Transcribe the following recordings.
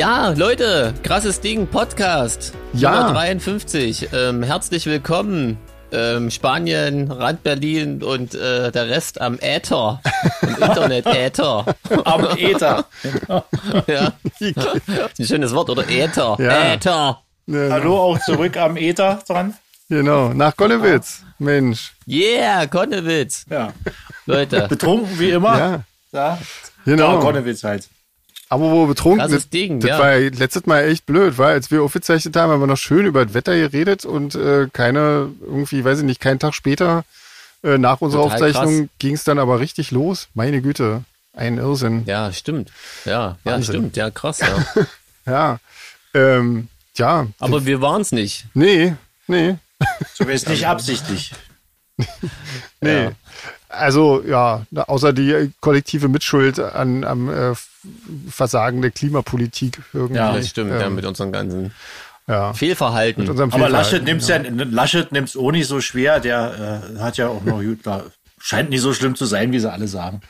Ja, Leute, krasses Ding, Podcast. Ja. Nummer 53. Ähm, herzlich willkommen. Ähm, Spanien, Rand Berlin und äh, der Rest am Äther. Im Internet-Äther. Am Äther. ja. Ein schönes Wort, oder? Äther. Ja. Äther. Ja, Hallo, auch zurück am Äther dran. Genau, nach Gollewitz. Mensch. Yeah, Konnewitz. Ja. Leute, Betrunken wie immer. Ja, Ja. genau. Ja, Konnewitz halt. Aber wo betrunken Krasses das, Ding, das ja. war letztes Mal echt blöd, weil als wir aufgezeichnet haben, haben wir noch schön über das Wetter geredet und äh, keine, irgendwie, weiß ich nicht, keinen Tag später äh, nach unserer Total Aufzeichnung ging es dann aber richtig los. Meine Güte, ein Irrsinn. ja, stimmt. Ja, ja, stimmt. Ja, krass, ja. Ja, ähm, ja, Aber wir waren's nicht. nee, nee, Zumindest nicht absichtlich. nee. Ja. Also ja, außer die kollektive Mitschuld an, am äh, Versagen der Klimapolitik irgendwie. Ja, Das stimmt, ja, ähm, mit unseren ganzen ja. Fehlverhalten. Mit unserem Aber Fehlverhalten, Laschet nimmt's ja, Laschet nimmt's auch nicht so schwer. Der äh, hat ja auch noch gut, da scheint nicht so schlimm zu sein, wie sie alle sagen.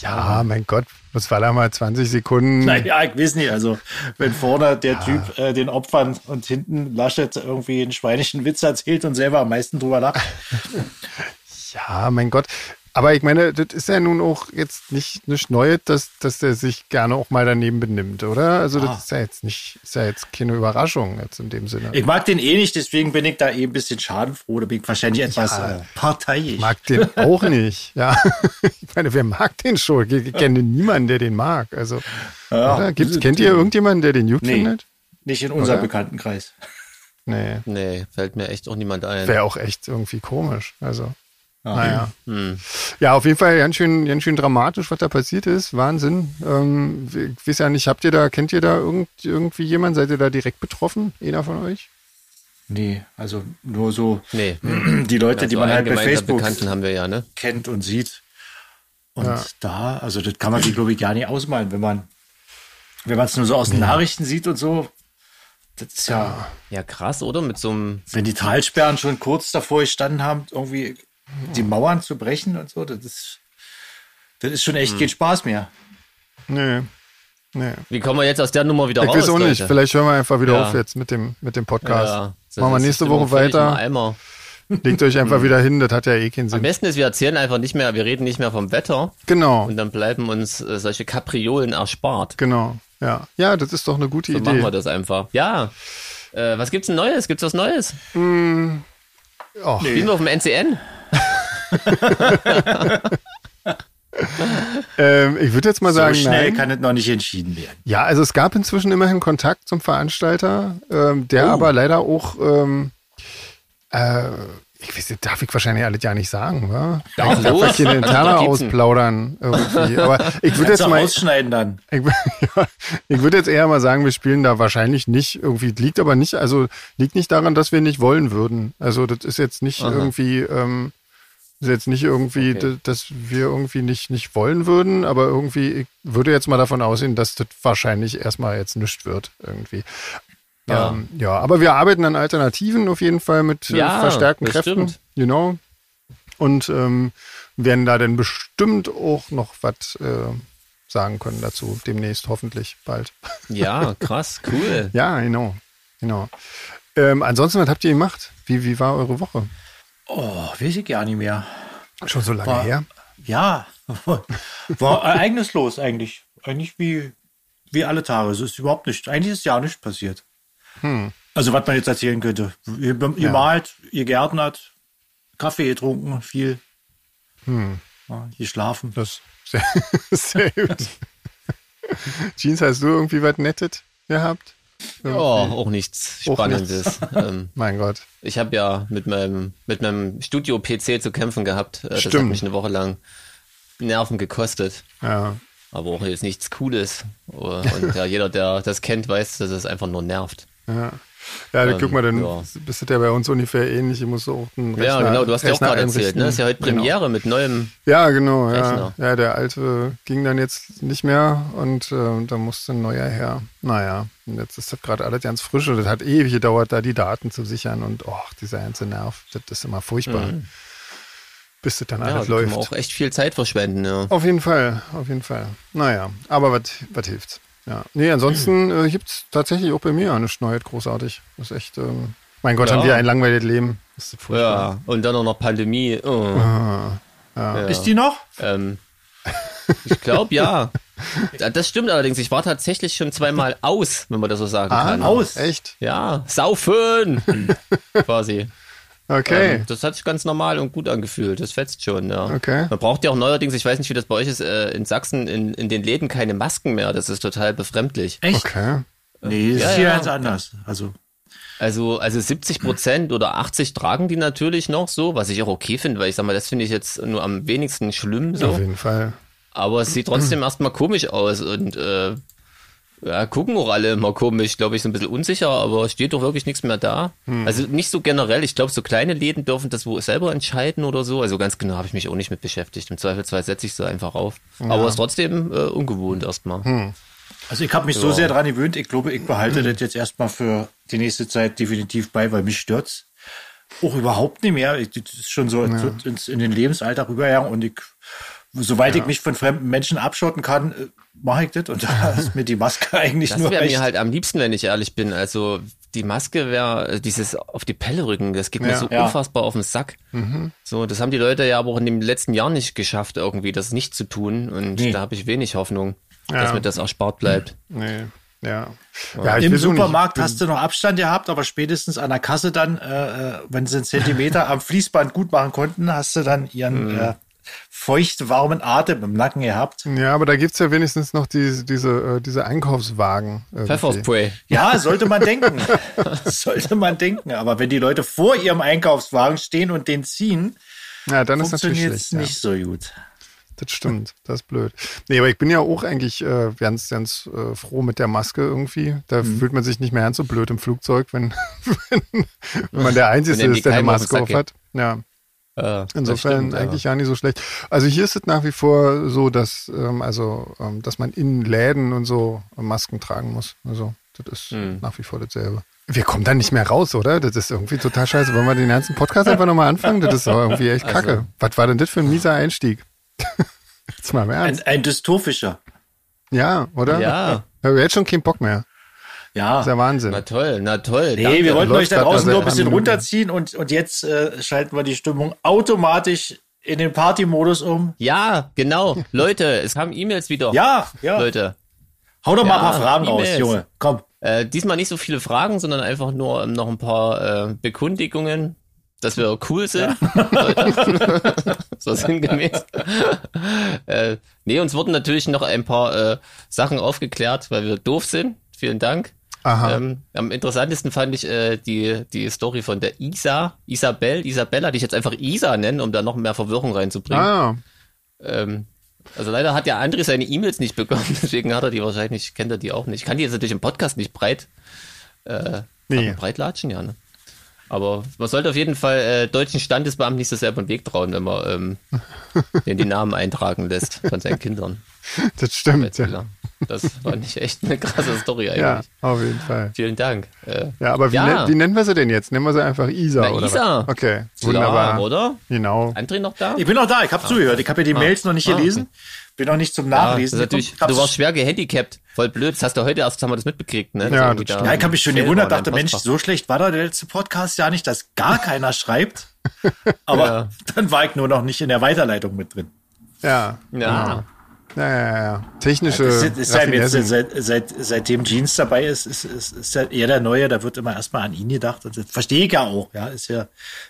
Ja, mein Gott, das war da mal 20 Sekunden. Naja, ich weiß nicht. Also, wenn vorne der Typ äh, den Opfern und hinten Laschet irgendwie einen schweinischen Witz erzählt und selber am meisten drüber lacht. Ja, mein Gott. Aber ich meine, das ist ja nun auch jetzt nicht nichts Neues, dass, dass der sich gerne auch mal daneben benimmt, oder? Also das Ah. ist ja jetzt nicht, ist ja jetzt keine Überraschung jetzt in dem Sinne. Ich mag den eh nicht, deswegen bin ich da eh ein bisschen schadenfroh. Da bin ich wahrscheinlich etwas Ja. äh, parteiisch. mag den auch nicht, ja. Ich meine, wer mag den schon? Ich, ich kenne niemanden, der den mag. Also, Ja. oder? Gibt's, kennt ihr irgendjemanden, der den gut Nee. findet? Nicht in unserem Oder? Bekanntenkreis. Nee. Nee, fällt mir echt auch niemand ein. Wäre auch echt irgendwie komisch. Also. Naja. Hm. Ja, auf jeden Fall ganz schön, ganz schön dramatisch, was da passiert ist. Wahnsinn. Ähm, ich weiß ja nicht, habt ihr da, kennt ihr da irgend, irgendwie jemanden? Seid ihr da direkt betroffen? Einer von euch? Nee, also nur so Nee. die Leute, die Also man halt bei Facebook haben wir ja, ne? kennt und sieht. Und Ja. da, also das kann man sich, glaube ich, gar nicht ausmalen, wenn man wenn man es nur so aus den Nachrichten sieht und so. Das ist ja, Ja, krass, oder? Mit so einem. wenn die Talsperren schon kurz davor gestanden haben, irgendwie die Mauern zu brechen und so, das ist, das ist schon echt Hm. kein Spaß mehr. Nee. Nee. Wie kommen wir jetzt aus der Nummer wieder Ich raus? weiß auch nicht. Leute? Vielleicht hören wir einfach wieder Ja. auf jetzt mit dem, mit dem Podcast. Ja, das Machen wir nächste Woche weiter. Legt euch einfach wieder hin, das hat ja eh keinen Am Sinn. besten ist, wir erzählen einfach nicht mehr, wir reden nicht mehr vom Wetter Genau, und dann bleiben uns äh, solche Kapriolen erspart. genau. Ja. ja, das ist doch eine gute So machen wir Idee. das einfach. Ja. Äh, was gibt's denn Neues? Gibt's was Neues? Oh, Spielen wir auf dem NCN? ähm, ich würde jetzt mal So sagen, schnell nein. kann es noch nicht entschieden werden. Ja, also es gab inzwischen immerhin Kontakt zum Veranstalter, ähm, der Oh. aber leider auch, ähm, äh, ich weiß nicht, darf ich wahrscheinlich alles ja nicht sagen, wa? Ja, ich darf keine Interne ausplaudern irgendwie. Aber ich würde jetzt mal, rausschneiden dann. ich, ja, ich würde jetzt eher mal sagen, wir spielen da wahrscheinlich nicht irgendwie, liegt aber nicht, also liegt nicht daran, dass wir nicht wollen würden. Also das ist jetzt nicht Aha. irgendwie, ähm, ist jetzt nicht irgendwie, Okay. dass wir irgendwie nicht, nicht wollen würden, aber irgendwie, ich würde jetzt mal davon ausgehen, dass das wahrscheinlich erstmal jetzt nichts wird, irgendwie. Ja. Ähm, ja, aber wir arbeiten an Alternativen auf jeden Fall mit äh, Ja, verstärkten Kräften. stimmt. Genau. Und ähm, werden da dann bestimmt auch noch was äh, sagen können dazu, demnächst hoffentlich bald. Ja, krass, cool. Ja, genau. genau. Ähm, ansonsten, was habt ihr gemacht? Wie, wie war eure Woche? Oh, weiß ich gar nicht mehr. Schon so lange War- her? Ja, war ereignislos eigentlich. Eigentlich wie, wie alle Tage. Es ist überhaupt nicht, eigentlich ist ja nichts passiert. Hm. Also was man jetzt erzählen könnte. Ihr, ihr malt, ihr gärtnert, Kaffee getrunken, viel. Hm. Ja, geschlafen. Das sehr, sehr gut. Jeans, hast du irgendwie was Nettet gehabt? Ja, auch nichts Auch Spannendes. ähm, Mein Gott. ich habe ja mit meinem, mit meinem Studio-PC zu kämpfen gehabt. Äh, Das hat Stimmt. mich eine Woche lang Nerven gekostet. Ja. Aber auch jetzt nichts Cooles. Und ja, jeder, der das kennt, weiß, dass es einfach nur nervt. Ja, ja dann Ähm, guck mal, dann ja. bist du ja bei uns ungefähr ähnlich. Ich muss auch einen Rechner, ja, genau, du hast ja auch gerade erzählt, ne? Ist ja heute Genau. Premiere mit neuem. Ja, genau. Ja. Rechner. ja, der alte ging dann jetzt nicht mehr und äh, da musste ein neuer her. Naja, und jetzt ist das gerade alles ganz frisch und das hat ewig gedauert, da die Daten zu sichern und oh, dieser ganze Nerv, das ist immer furchtbar. Bis das dann Mhm. Ja, alles da kann läuft. man auch echt viel Zeit verschwenden, ja. Auf jeden Fall, auf jeden Fall. Naja, aber was was hilft's? Ja. Nee, ansonsten äh, gibt's tatsächlich auch bei mir eine Neuheit großartig. Das ist echt, ähm, mein Gott, Ja. haben wir ein langweiliges Leben. Das ist furchtbar. Ja, und dann auch noch Pandemie. Oh. Ah, ja. Ist die noch? Ähm, ich glaube, ja. Ja, Das stimmt allerdings. Ich war tatsächlich schon zweimal aus, wenn man das so sagen kann. aus. Echt? Ja, saufen! Quasi. Okay. Ähm, das hat sich ganz normal und gut angefühlt. Das fetzt schon, ja. Okay. Man braucht ja auch neuerdings, ich weiß nicht, wie das bei euch ist, äh, in Sachsen in, in den Läden keine Masken mehr. Das ist total befremdlich. Echt? Okay. Nee, das Ja, ist hier ja. ganz anders. Also, Also, also 70 Prozent oder 80 tragen die natürlich noch so, was ich auch okay finde, weil ich sag mal, das finde ich jetzt nur am wenigsten schlimm Auf so. jeden Fall. Aber es sieht trotzdem erstmal komisch aus und äh, ja, gucken auch alle immer komisch, glaube ich, so ein bisschen unsicher, aber es steht doch wirklich nichts mehr da. Also nicht so generell, ich glaube, so kleine Läden dürfen das wohl selber entscheiden oder so. Also ganz genau habe ich mich auch nicht mit beschäftigt. Im Zweifelsfall setze ich sie einfach auf. Aber es ist trotzdem äh, ungewohnt erstmal. also ich habe mich so sehr dran gewöhnt, ich glaube, ich behalte das jetzt erstmal für die nächste Zeit definitiv bei, weil mich stört's auch überhaupt nicht mehr. Ich, das ist schon so ins, in den Lebensalltag rübergegangen und ich, soweit ich mich von fremden Menschen abschotten kann, äh, mache ich das und da ist mir die Maske eigentlich Das nur wäre recht. mir halt am liebsten, wenn ich ehrlich bin. Also die Maske wäre, dieses auf die Pelle rücken, das geht mir Ja. so Ja. unfassbar auf den Sack. So, das haben die Leute ja aber auch in den letzten Jahren nicht geschafft, irgendwie das nicht zu tun. Und Nee. da habe ich wenig Hoffnung, Ja. dass mir das erspart bleibt. Nee. Ja. ja Im auch nicht. Supermarkt hast du noch Abstand gehabt, aber spätestens an der Kasse dann, äh, äh, wenn sie einen Zentimeter am Fließband gut machen konnten, hast du dann ihren Mhm. äh, feucht warmen Atem im Nacken gehabt. Ja, aber da gibt's ja wenigstens noch diese, diese, äh, diese Einkaufswagen. irgendwie. Pfefferspray. Ja, sollte man denken. sollte man denken. Aber wenn die Leute vor ihrem Einkaufswagen stehen und den ziehen, Ja, dann ist natürlich schlecht. es nicht so gut. Ja. Das stimmt, das ist blöd. Nee, aber ich bin ja auch eigentlich äh, ganz, ganz äh, froh mit der Maske irgendwie. Da Mhm. fühlt man sich nicht mehr ganz so blöd im Flugzeug, wenn, wenn, wenn man der Einzige die ist, der eine Maske auf hat. Ja. Äh, Insofern stimmt, ja. eigentlich ja nicht so schlecht. Also hier ist es nach wie vor so, dass ähm, also ähm, dass man in Läden und so Masken tragen muss. Also das ist Hm. nach wie vor dasselbe. Wir kommen da nicht mehr raus, oder? Das ist irgendwie total scheiße. Wollen wir den ganzen Podcast einfach nochmal anfangen? Das ist aber irgendwie echt kacke. Also. Was war denn das für ein mieser Einstieg? Jetzt mal im Ernst. Ein, ein dystophischer. Ja, oder? Ja. Ich habe jetzt schon keinen Bock mehr. Ja. Das ist ja Wahnsinn. Na toll, na toll. Nee, danke. wir wollten Läuft euch da draußen seit nur ein bisschen runterziehen und, und jetzt äh, schalten wir die Stimmung automatisch in den Party-Modus um. Ja, genau. Leute, es kamen E-Mails wieder. Ja, ja. Leute. Hau doch mal ein Ja, paar Fragen raus, E-Mails. Junge. Komm. Äh, diesmal nicht so viele Fragen, sondern einfach nur ähm, noch ein paar äh, Bekundigungen, dass wir cool sind. Leute. so sinngemäß. äh, nee, uns wurden natürlich noch ein paar äh, Sachen aufgeklärt, weil wir doof sind. Vielen Dank. Ähm, am interessantesten fand ich äh, die, die Story von der Isa, Isabel, Isabella, die ich jetzt einfach Isa nenne, um da noch mehr Verwirrung reinzubringen. Ah, Ähm, also leider hat ja André seine E-Mails nicht bekommen, deswegen hat er die wahrscheinlich, kennt er die auch nicht. Ich kann die jetzt natürlich im Podcast nicht breit, äh, Nee. breit latschen, ja, ne? Aber man sollte auf jeden Fall äh, deutschen Standesbeamten nicht so selber den Weg trauen, wenn man ähm, den die Namen eintragen lässt von seinen Kindern. das stimmt. Ja. Das war nicht echt eine krasse Story eigentlich. ja, auf jeden Fall. Vielen Dank. Äh, Ja, aber wie, Ja. nen- wie nennen wir sie denn jetzt? Nennen wir sie einfach Isa Na, oder Isa. was? Okay, ja, wunderbar. oder? Genau. André noch da? Ich bin noch da, ich habe zugehört. Ich habe ja die Mails noch nicht Ah, gelesen. Bin noch nicht zum Ja, Nachlesen. natürlich, Ich hab- du warst schwer gehandicapt. Voll blöd. Das hast du heute erst, haben wir das mitbekriegt, ne? Dass Ja, das da ja, ich habe mich schon gewundert, dachte, Mensch, so schlecht war da der letzte Podcast ja nicht, dass gar keiner schreibt. Aber Ja. dann war ich nur noch nicht in der Weiterleitung mit drin. Ja. Ja. Ja, ja, ja. Technische. Das ist, ist ja jetzt, seit, seit, seitdem Jeans dabei ist, ist, ist, ist ja eher der Neue, da wird immer erstmal an ihn gedacht. Und das verstehe ich ja auch, ja, ist ja,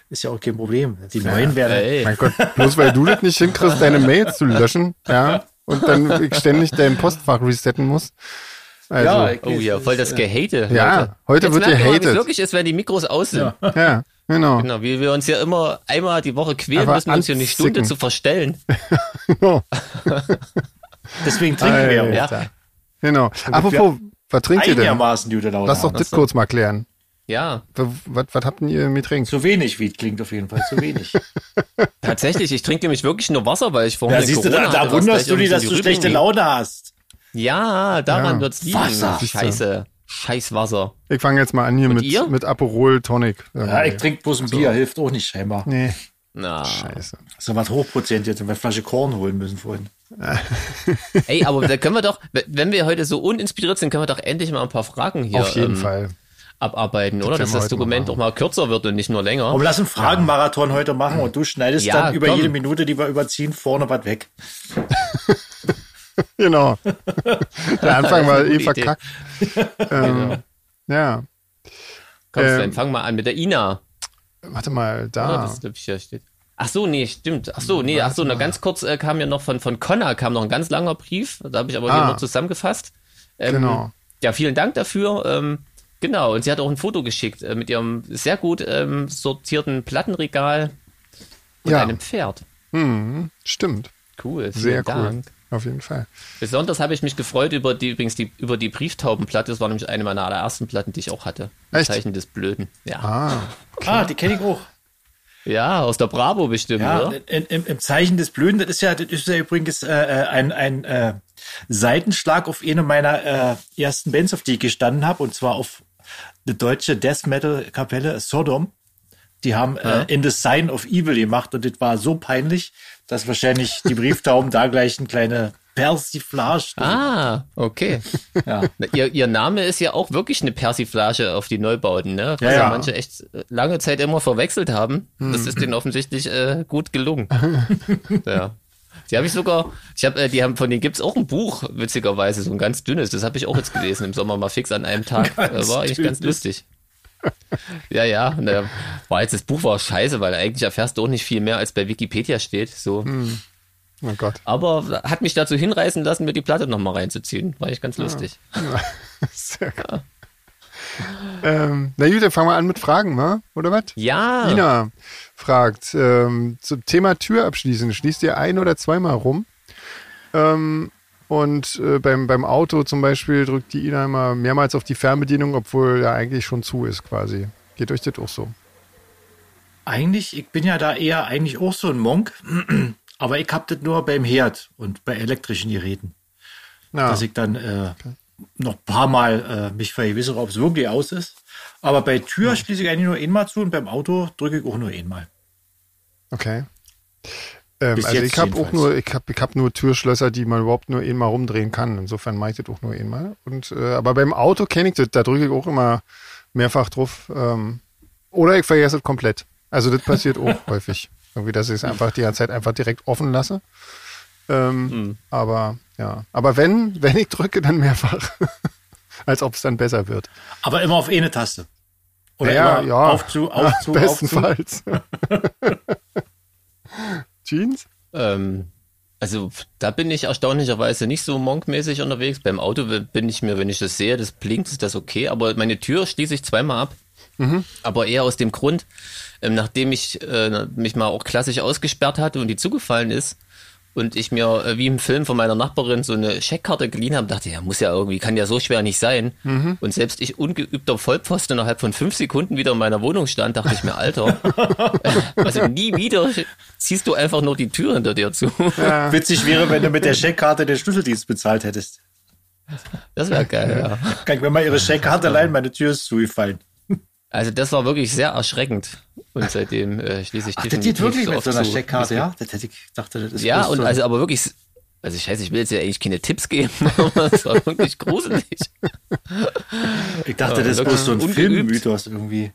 ist ja auch kein Problem. Die Neuen werden, Ey. Mein Gott, bloß weil du das nicht hinkriegst, deine Mails zu löschen, ja, und dann ich ständig dein Postfach resetten muss. Also, Ja, ja, Oh ja, voll das Gehate. Ja, heute Jetzt wird mal, wie es gehatet. wirklich ist, wenn die Mikros aus sind. genau. Genau, wie wir uns ja immer einmal die Woche quälen Aber müssen, uns hier eine Stunde zu verstellen. genau. deswegen trinken wir ja. Genau. Apropos, was trinkt ihr denn? Einigermaßen gute Laune Lass doch das kurz mal klären. Ja, Was, was, habt ihr mit trinkt? Zu wenig Weed klingt auf jeden Fall zu wenig. tatsächlich. Ich trinke nämlich wirklich nur Wasser, weil ich vorhin Ja, siehst du, da, da wunderst du dich, dass du schlechte Laune hast. Ja, daran Ja. wird's liegen. Wasser. Scheiße. Scheiß Wasser. Ich fange jetzt mal an hier Und mit, ihr? mit Aperol Tonic. Ja, ich trinke bloß ein Bier, hilft auch nicht scheinbar. Nee, Na, scheiße. So was hochprozentiges, eine Flasche Korn holen müssen vorhin. Ey, aber da können wir doch, wenn wir heute so uninspiriert sind, können wir doch endlich mal ein paar Fragen hier Auf jeden ähm, Fall. abarbeiten, das oder? Dass das Dokument auch mal kürzer wird und nicht nur länger. Aber lass einen Fragenmarathon ja. heute machen und du schneidest ja, dann über komm. jede Minute, die wir überziehen, vorne was weg. genau. Der Anfang war eh verkackt. ähm, genau. Ja. Komm, Sven, ähm, fang mal an mit der Ina. Warte mal, da. Oder das, das hier steht. Ach so, nee, stimmt. Ach so, nee, ach so, na, ganz kurz äh, kam ja noch von, von Connor kam noch ein ganz langer Brief. Da habe ich aber ah, hier noch zusammengefasst. Ähm, genau. Ja, vielen Dank dafür. Ähm, genau, und sie hat auch ein Foto geschickt äh, mit ihrem sehr gut ähm, sortierten Plattenregal und ja. einem Pferd. Hm, stimmt. Cool, vielen sehr Dank. Cool. Auf jeden Fall. Besonders habe ich mich gefreut über die, übrigens die, über die Brieftaubenplatte. Das war nämlich eine meiner allerersten Platten, die ich auch hatte. Echt? Zeichen des Blöden. Ja. Ah, okay. ah die kenne ich auch. Ja, aus der Bravo bestimmt, ja, oder? Im, Im Zeichen des Blöden, das ist ja, das ist ja übrigens äh, ein, ein äh, Seitenschlag auf eine meiner äh, ersten Bands, auf die ich gestanden habe, und zwar auf eine deutsche Death Metal Kapelle Sodom. Die haben äh, ja. äh, In the Sign of Evil gemacht und das war so peinlich, dass wahrscheinlich die Brieftauben da gleich eine kleine Persiflage. Ah, okay. ja. Ihr, ihr Name ist ja auch wirklich eine Persiflage auf die Neubauten, ne? Was ja, ja. manche echt lange Zeit immer verwechselt haben. Hm. Das ist denen offensichtlich äh, gut gelungen. ja. Die habe ich sogar, ich habe, äh, die haben von denen gibt's auch ein Buch, witzigerweise, so ein ganz dünnes. Das habe ich auch jetzt gelesen im Sommer mal fix an einem Tag. Ganz war eigentlich ganz lustig. ja, ja. Ne, war jetzt das Buch war scheiße, weil eigentlich erfährst du auch nicht viel mehr, als bei Wikipedia steht. So. Hm. Oh Gott. Aber hat mich dazu hinreißen lassen, mir die Platte nochmal reinzuziehen. War ich ganz lustig. Ja. Sehr gut. Ja. Ähm, na gut, dann fangen wir an mit Fragen, ne? oder was? Ja. Ina fragt ähm, zum Thema Tür abschließen. Schließt ihr ein oder zweimal rum? Ähm, und äh, beim, beim Auto zum Beispiel drückt die Ina immer mehrmals auf die Fernbedienung, obwohl ja eigentlich schon zu ist quasi. Geht euch das auch so? Eigentlich, ich bin ja da eher eigentlich auch so ein Monk. Aber ich habe das nur beim Herd und bei elektrischen Geräten. Ja. Dass ich dann äh, okay. noch ein paar Mal äh, mich vergewissere, ob es wirklich aus ist. Aber bei Tür ja. schließe ich eigentlich nur einmal zu und beim Auto drücke ich auch nur einmal. Okay. Ähm, also ich habe auch nur, ich habe ich hab nur Türschlösser, die man überhaupt nur einmal rumdrehen kann. Insofern mache ich das auch nur einmal. Und, äh, aber beim Auto kenne ich das, da drücke ich auch immer mehrfach drauf. Ähm, oder ich vergesse es komplett. Also das passiert auch häufig. Irgendwie, dass ich es einfach die ganze Zeit einfach direkt offen lasse. Ähm, mhm. Aber ja, aber wenn, wenn ich drücke, dann mehrfach. Als ob es dann besser wird. Aber immer auf eine Taste. Oder ja, ja. auf zu, auf ja, zu, bestenfalls. Jeans? Ähm, also da bin ich erstaunlicherweise nicht so monkmäßig unterwegs. Beim Auto bin ich mir, wenn ich das sehe, das blinkt, ist das okay. Aber meine Tür schließe ich zweimal ab. Mhm. Aber eher aus dem Grund, ähm, nachdem ich äh, mich mal auch klassisch ausgesperrt hatte und die zugefallen ist und ich mir äh, wie im Film von meiner Nachbarin so eine Scheckkarte geliehen habe, dachte ja, muss ja irgendwie, kann ja so schwer nicht sein. Mhm. Und selbst ich ungeübter Vollpfosten innerhalb von fünf Sekunden wieder in meiner Wohnung stand, dachte ich mir, Alter, also nie wieder ziehst du einfach nur die Tür hinter dir zu. Ja. Witzig wäre, wenn du mit der Scheckkarte den Schlüsseldienst bezahlt hättest. Das wäre geil, ja. Kann ich mir mal ihre Scheckkarte leihen, meine Tür ist zugefallen. Also das war wirklich sehr erschreckend. Und seitdem äh, schließe ich Ach, das geht wirklich so mit so einer Checkkarte, ja? Das hätte ich dachte, das ist Ja, und also aber wirklich, also ich weiß, ich will jetzt ja eigentlich keine Tipps geben, aber es war wirklich gruselig. Ich dachte, das ist bloß so ein Filmmythos irgendwie.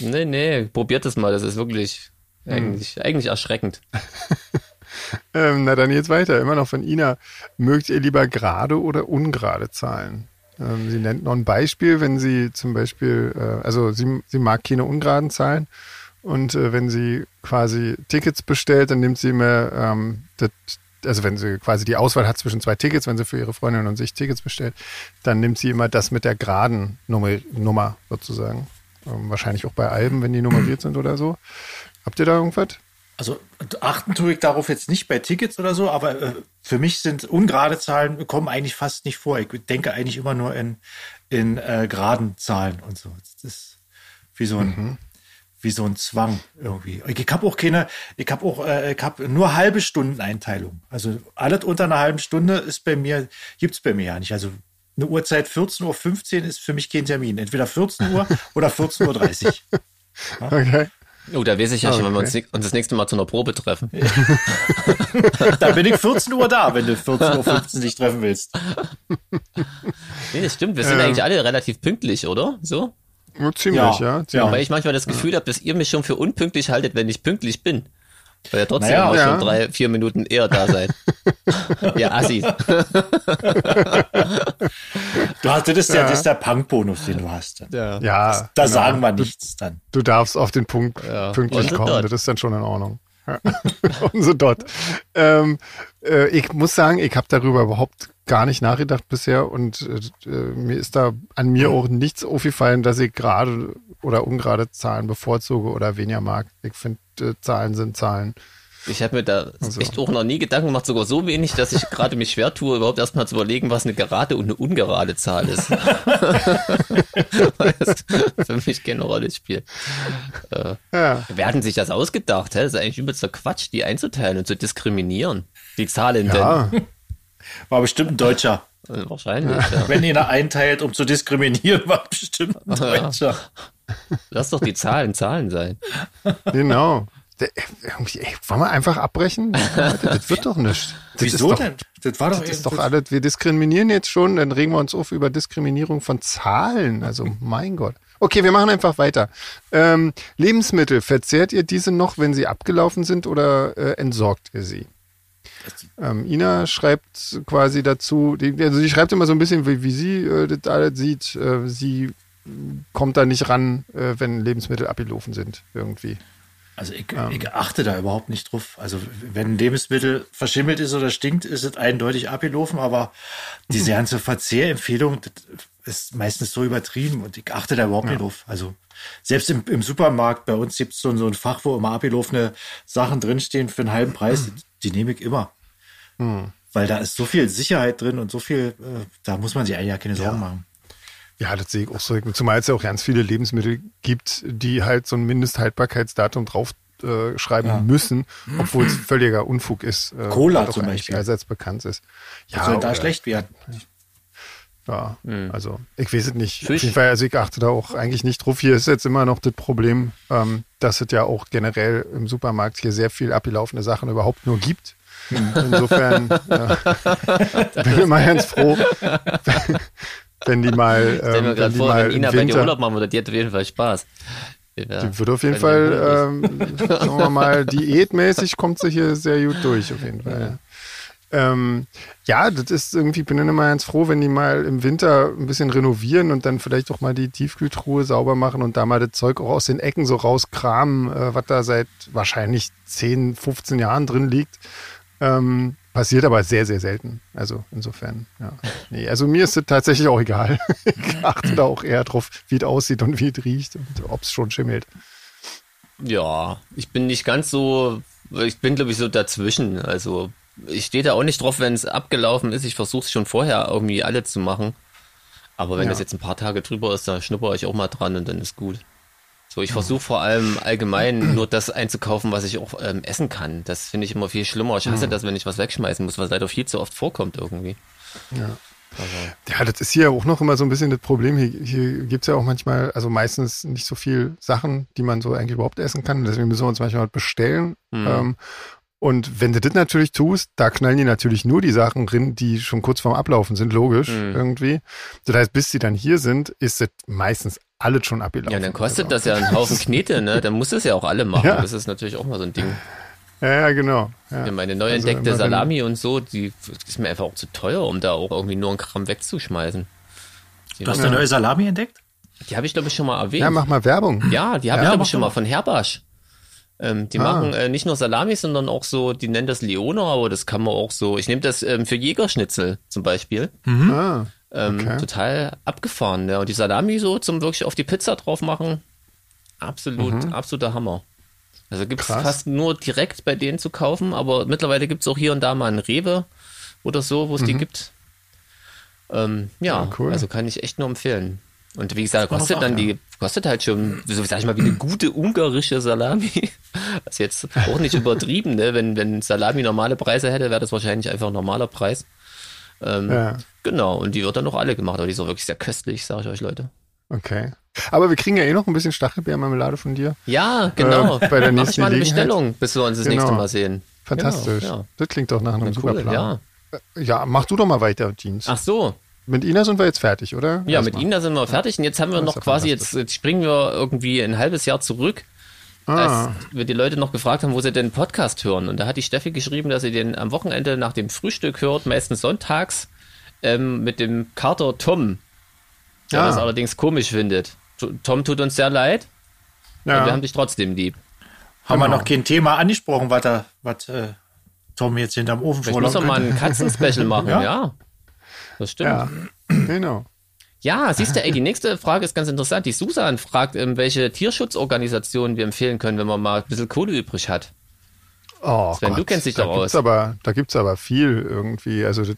Nee, nee, probiert das mal, das ist wirklich eigentlich, hm. eigentlich erschreckend. ähm, na dann jetzt weiter, immer noch von Ina. Mögt ihr lieber gerade oder ungerade Zahlen? Ähm, sie nennt noch ein Beispiel, wenn sie zum Beispiel, äh, also sie, sie mag keine ungeraden Zahlen und äh, wenn sie quasi Tickets bestellt, dann nimmt sie immer ähm, also wenn sie quasi die Auswahl hat zwischen zwei Tickets, wenn sie für ihre Freundin und sich Tickets bestellt, dann nimmt sie immer das mit der geraden Nummer, Nummer sozusagen. Ähm, wahrscheinlich auch bei Alben, wenn die nummeriert sind oder so. Habt ihr da irgendwas? Also achten tue ich darauf jetzt nicht bei Tickets oder so, aber äh, für mich sind ungerade Zahlen kommen eigentlich fast nicht vor. Ich denke eigentlich immer nur in, in äh, geraden Zahlen und so. Das ist wie so ein, mhm. wie so ein Zwang irgendwie. Ich habe auch keine, ich habe auch, äh, ich habe nur halbe Stundeneinteilung. Also alles unter einer halben Stunde ist bei mir, gibt's bei mir ja nicht. Also eine Uhrzeit 14.15 Uhr ist für mich kein Termin. Entweder 14 Uhr oder 14.30 Uhr. Ja? Okay. Oh, da weiß ich ja Ah, schon, wenn wir uns, uns das nächste Mal zu einer Probe treffen. Da bin ich 14 Uhr da, wenn du 14.15 Uhr dich treffen willst. Nee, das stimmt. Wir sind Ähm. eigentlich alle relativ pünktlich, oder? So? Ja, ziemlich, Ja. ja. Ja. ziemlich. Weil ich manchmal das Gefühl habe, dass ihr mich schon für unpünktlich haltet, wenn ich pünktlich bin. Weil ihr trotzdem Naja, immer ja. schon drei, vier Minuten eher da seid. ja, Assis. Hast, das ist der, das ist der Punk-Bonus, den du hast. Ja. Ja, Da genau. sagen wir nichts dann. Du darfst auf den Punkt Ja. pünktlich Und kommen, dort. das ist dann schon in Ordnung. Ja. Und so dort. Ähm, äh, ich muss sagen, ich habe darüber überhaupt gar nicht nachgedacht bisher und äh, äh, mir ist da an mir auch nichts aufgefallen, dass ich gerade oder ungerade Zahlen bevorzuge oder weniger mag. Ich finde, äh, Zahlen sind Zahlen. Ich habe mir da Also. echt auch noch nie Gedanken gemacht, sogar so wenig, dass ich gerade mich schwer tue, überhaupt erstmal zu überlegen, was eine gerade und eine ungerade Zahl ist. Weil das für mich keine Rolle spielt. Ja, Wer hat denn sich das ausgedacht? Hä? Das ist eigentlich übelster Quatsch, die einzuteilen und zu diskriminieren. Die Zahlen ja. War bestimmt ein Deutscher. denn? Äh, Wahrscheinlich, ja. Wenn ihn er einteilt, um zu diskriminieren, war bestimmt ein Deutscher. Lass doch die Zahlen Zahlen sein. genau. Ey, Wollen wir einfach abbrechen? Das wird doch nicht. Das Wieso ist doch, denn? Das war doch Das ist doch alles, wir diskriminieren jetzt schon, dann regen wir uns auf über Diskriminierung von Zahlen. Also, mein Gott. Okay, wir machen einfach weiter. Ähm, Lebensmittel, verzehrt ihr diese noch, wenn sie abgelaufen sind oder äh, entsorgt ihr sie? Ähm, Ina schreibt quasi dazu, die, also sie schreibt immer so ein bisschen, wie, wie sie äh, das alles sieht. Äh, sie kommt da nicht ran, äh, wenn Lebensmittel abgelaufen sind, irgendwie. Also ich, ich achte da überhaupt nicht drauf. Also wenn ein Lebensmittel verschimmelt ist oder stinkt, ist es eindeutig abgelaufen, aber diese ganze Verzehrempfehlung ist meistens so übertrieben und ich achte da überhaupt nicht drauf. Also selbst im, im Supermarkt, bei uns gibt es so, so ein Fach, wo immer abgelaufene Sachen drinstehen für einen halben Preis, die nehme ich immer. Weil da ist so viel Sicherheit drin und so viel, äh, da muss man sich eigentlich ja keine Sorgen machen. Ja, das sehe ich auch so. Zumal es ja auch ganz viele Lebensmittel gibt, die halt so ein Mindesthaltbarkeitsdatum drauf äh, schreiben müssen, obwohl es völliger Unfug ist. Äh, Cola zum Beispiel. allseits bekannt ist. Ja, Was soll da schlecht werden? Ja, also ich weiß es nicht. Auf Fisch. jeden Fall, also ich achte da auch eigentlich nicht drauf. Hier ist jetzt immer noch das Problem, ähm, dass es ja auch generell im Supermarkt hier sehr viel abgelaufene Sachen überhaupt nur gibt. Insofern ja, bin ich immer ganz froh, wenn die mal, Stell mir ähm, wenn gerade die vor, wenn Ina bei dir Urlaub machen würde, die hat auf jeden Fall Spaß. Ja, die wird auf jeden Fall, ähm, sagen wir mal, diätmäßig kommt sie hier sehr gut durch, auf jeden Fall. Ähm, ja, das ist irgendwie, bin dann immer ganz froh, wenn die mal im Winter ein bisschen renovieren und dann vielleicht auch mal die Tiefkühltruhe sauber machen und da mal das Zeug auch aus den Ecken so rauskramen, äh, was da seit wahrscheinlich 10, 15 Jahren drin liegt. Ähm, passiert aber sehr, sehr selten. Also insofern, ja. Nee, also mir ist es tatsächlich auch egal. ich achte da auch eher drauf, wie es aussieht und wie es riecht und ob es schon schimmelt. Ja, ich bin nicht ganz so, ich bin glaube ich so dazwischen. Also ich stehe da auch nicht drauf, wenn es abgelaufen ist. Ich versuche es schon vorher irgendwie alle zu machen. Aber wenn Ja. das jetzt ein paar Tage drüber ist, da schnupper ich auch mal dran und dann ist gut. So, ich versuche vor allem allgemein nur das einzukaufen, was ich auch ähm, essen kann. Das finde ich immer viel schlimmer. Ich hasse das, wenn ich was wegschmeißen muss, was leider viel zu oft vorkommt irgendwie. Ja. Also, Ja, das ist hier auch noch immer so ein bisschen das Problem. Hier, hier gibt's ja auch manchmal, also meistens nicht so viel Sachen, die man so eigentlich überhaupt essen kann. Deswegen müssen wir uns manchmal bestellen. Mhm. Ähm, und wenn du das natürlich tust, da knallen die natürlich nur die Sachen drin, die schon kurz vorm Ablaufen sind, logisch Mhm. irgendwie. Das heißt, bis sie dann hier sind, ist das meistens alles schon abgelaufen. ja, dann kostet also. das ja einen Haufen Knete, ne? Dann muss es ja auch alle machen. Ja. Das ist natürlich auch mal so ein Ding. Ja, ja, genau. Ja. Meine neu Also entdeckte Salami und so, die ist mir einfach auch zu teuer, um da auch irgendwie nur einen Gramm wegzuschmeißen. Die, Du hast eine neue Salami entdeckt? die habe ich, glaube ich, schon mal erwähnt. Ja, mach mal Werbung. Ja, die habe Ja, ich, glaube ich, schon mal von Herbasch. Ähm, die Ah. machen äh, nicht nur Salami, sondern auch so, die nennen das Leona, aber das kann man auch so. Ich nehme das ähm, für Jägerschnitzel zum Beispiel. Ah, Ähm, Okay. Total abgefahren. Ja. Und die Salami so zum wirklich auf die Pizza drauf machen, absolut, absoluter Hammer. Also gibt's Krass. fast nur direkt bei denen zu kaufen, aber mittlerweile gibt's auch hier und da mal einen Rewe oder so, wo es die gibt. Ähm, ja, Ja, cool. also kann ich echt nur empfehlen. Und wie gesagt, kostet dann auch, die, kostet halt schon, so sag ich mal, wie eine gute ungarische Salami. Das ist jetzt auch nicht übertrieben, ne? Wenn, wenn Salami normale Preise hätte, wäre das wahrscheinlich einfach ein normaler Preis. Ähm, ja. Genau, und die wird dann noch alle gemacht, aber die ist auch wirklich sehr köstlich, sage ich euch, Leute. Okay. Aber wir kriegen ja eh noch ein bisschen Stachelbeermarmelade von dir. Ja, genau. Äh, bei der Mach nächsten ich mal eine. Bestellung, bis wir uns das Genau. nächste Mal sehen. Fantastisch. Genau, ja. Das klingt doch nach einem Na, super cool, Plan. ja. Ja, mach du doch mal weiter, Jeans. Ach so. Mit Ina sind wir jetzt fertig, oder? Ja, mit Erstmal. Ihnen da sind wir fertig und jetzt haben wir Das noch ja quasi, jetzt, jetzt springen wir irgendwie ein halbes Jahr zurück, Ah, als wir die Leute noch gefragt haben, wo sie den Podcast hören. Und da hat die Steffi geschrieben, dass sie den am Wochenende nach dem Frühstück hört, meistens sonntags, ähm, mit dem Kater Tom, der Ah. das allerdings komisch findet. Tom tut uns sehr leid, aber wir ja. haben dich trotzdem lieb. Haben wir Genau. noch kein Thema angesprochen, was, da, was äh, Tom jetzt hinterm Ofen müssen wir mal ein Katzenspecial machen, ja. Ja. Das stimmt. ja, genau. Ja, siehst du, ey, die nächste Frage ist ganz interessant. Die Susan fragt, ähm, welche Tierschutzorganisationen wir empfehlen können, wenn man mal ein bisschen Kohle übrig hat. Oh, Sven, du Gott, kennst dich da doch gibt's. Aber, da gibt's aber viel irgendwie. Also das,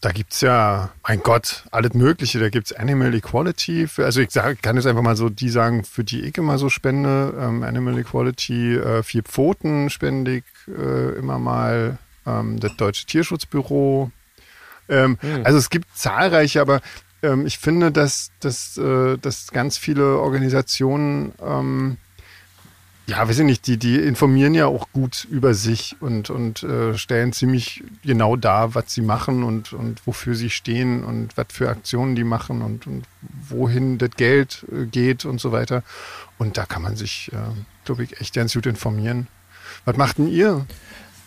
da gibt's ja, mein Gott, alles Mögliche. Da gibt's Animal Equality. Für, also ich sag, kann jetzt einfach mal so die sagen, für die ich immer so spende. Ähm, Animal Equality, äh, vier Pfoten spende ich äh, immer mal. Ähm, das Deutsche Tierschutzbüro. Ähm, Also es gibt zahlreiche, aber ähm, ich finde, dass, dass, äh, dass ganz viele Organisationen ähm, ja, weiß ich nicht, die, die informieren ja auch gut über sich und, und äh, stellen ziemlich genau dar, was sie machen und, und wofür sie stehen und was für Aktionen die machen und, und wohin das Geld äh, geht und so weiter. Und da kann man sich, äh, glaube ich, echt ganz gut informieren. Was macht denn ihr?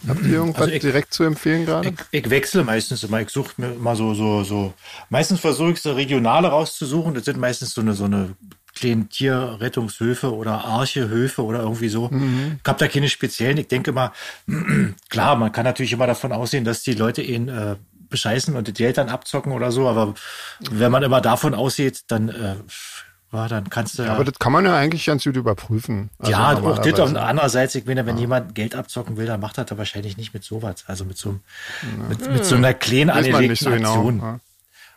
Habt ihr irgendwas Also ich- direkt zu empfehlen gerade? Ich, ich wechsle meistens immer. Ich suche mir immer so, so, so. Meistens versuche ich so regionale rauszusuchen. Das sind meistens so eine, so eine kleinen Tierrettungshöfe oder Archehöfe oder irgendwie so. Ich habe da keine speziellen. Ich denke mal, klar, man kann natürlich immer davon ausgehen, dass die Leute ihn äh, bescheißen und Geld dann abzocken oder so. Aber wenn man immer davon ausgeht, dann, äh, ja, dann kannst du Aber das kann man ja eigentlich ganz gut überprüfen. Also ja, auch das und andererseits, ich meine, wenn jemand Geld abzocken will, dann macht er das wahrscheinlich nicht mit sowas. Also mit so, einem- mit, mit so einer kleinen angelegten so genau. Aktion. Ja.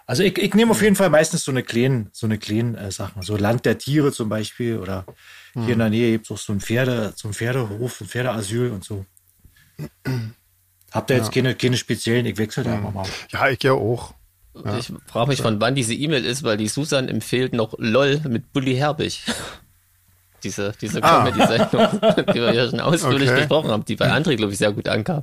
Also ich, ich nehme auf jeden Fall meistens so eine kleinen, so eine kleinen äh, Sachen. So Land der Tiere zum Beispiel oder hier in der Nähe gibt es auch so ein Pferde, so ein Pferdehof, ein Pferdeasyl und so. Habt ihr jetzt keine, keine speziellen, ich wechsle da immer mal. Ja, ich ja auch. Ich frage mich, von wann diese E-Mail ist, weil die Susan empfiehlt noch LOL mit Bully Herbig. Diese, diese Ah. Comedy-Sendung, die wir ja schon ausführlich Okay. besprochen haben, die bei André, glaube ich, sehr gut ankam.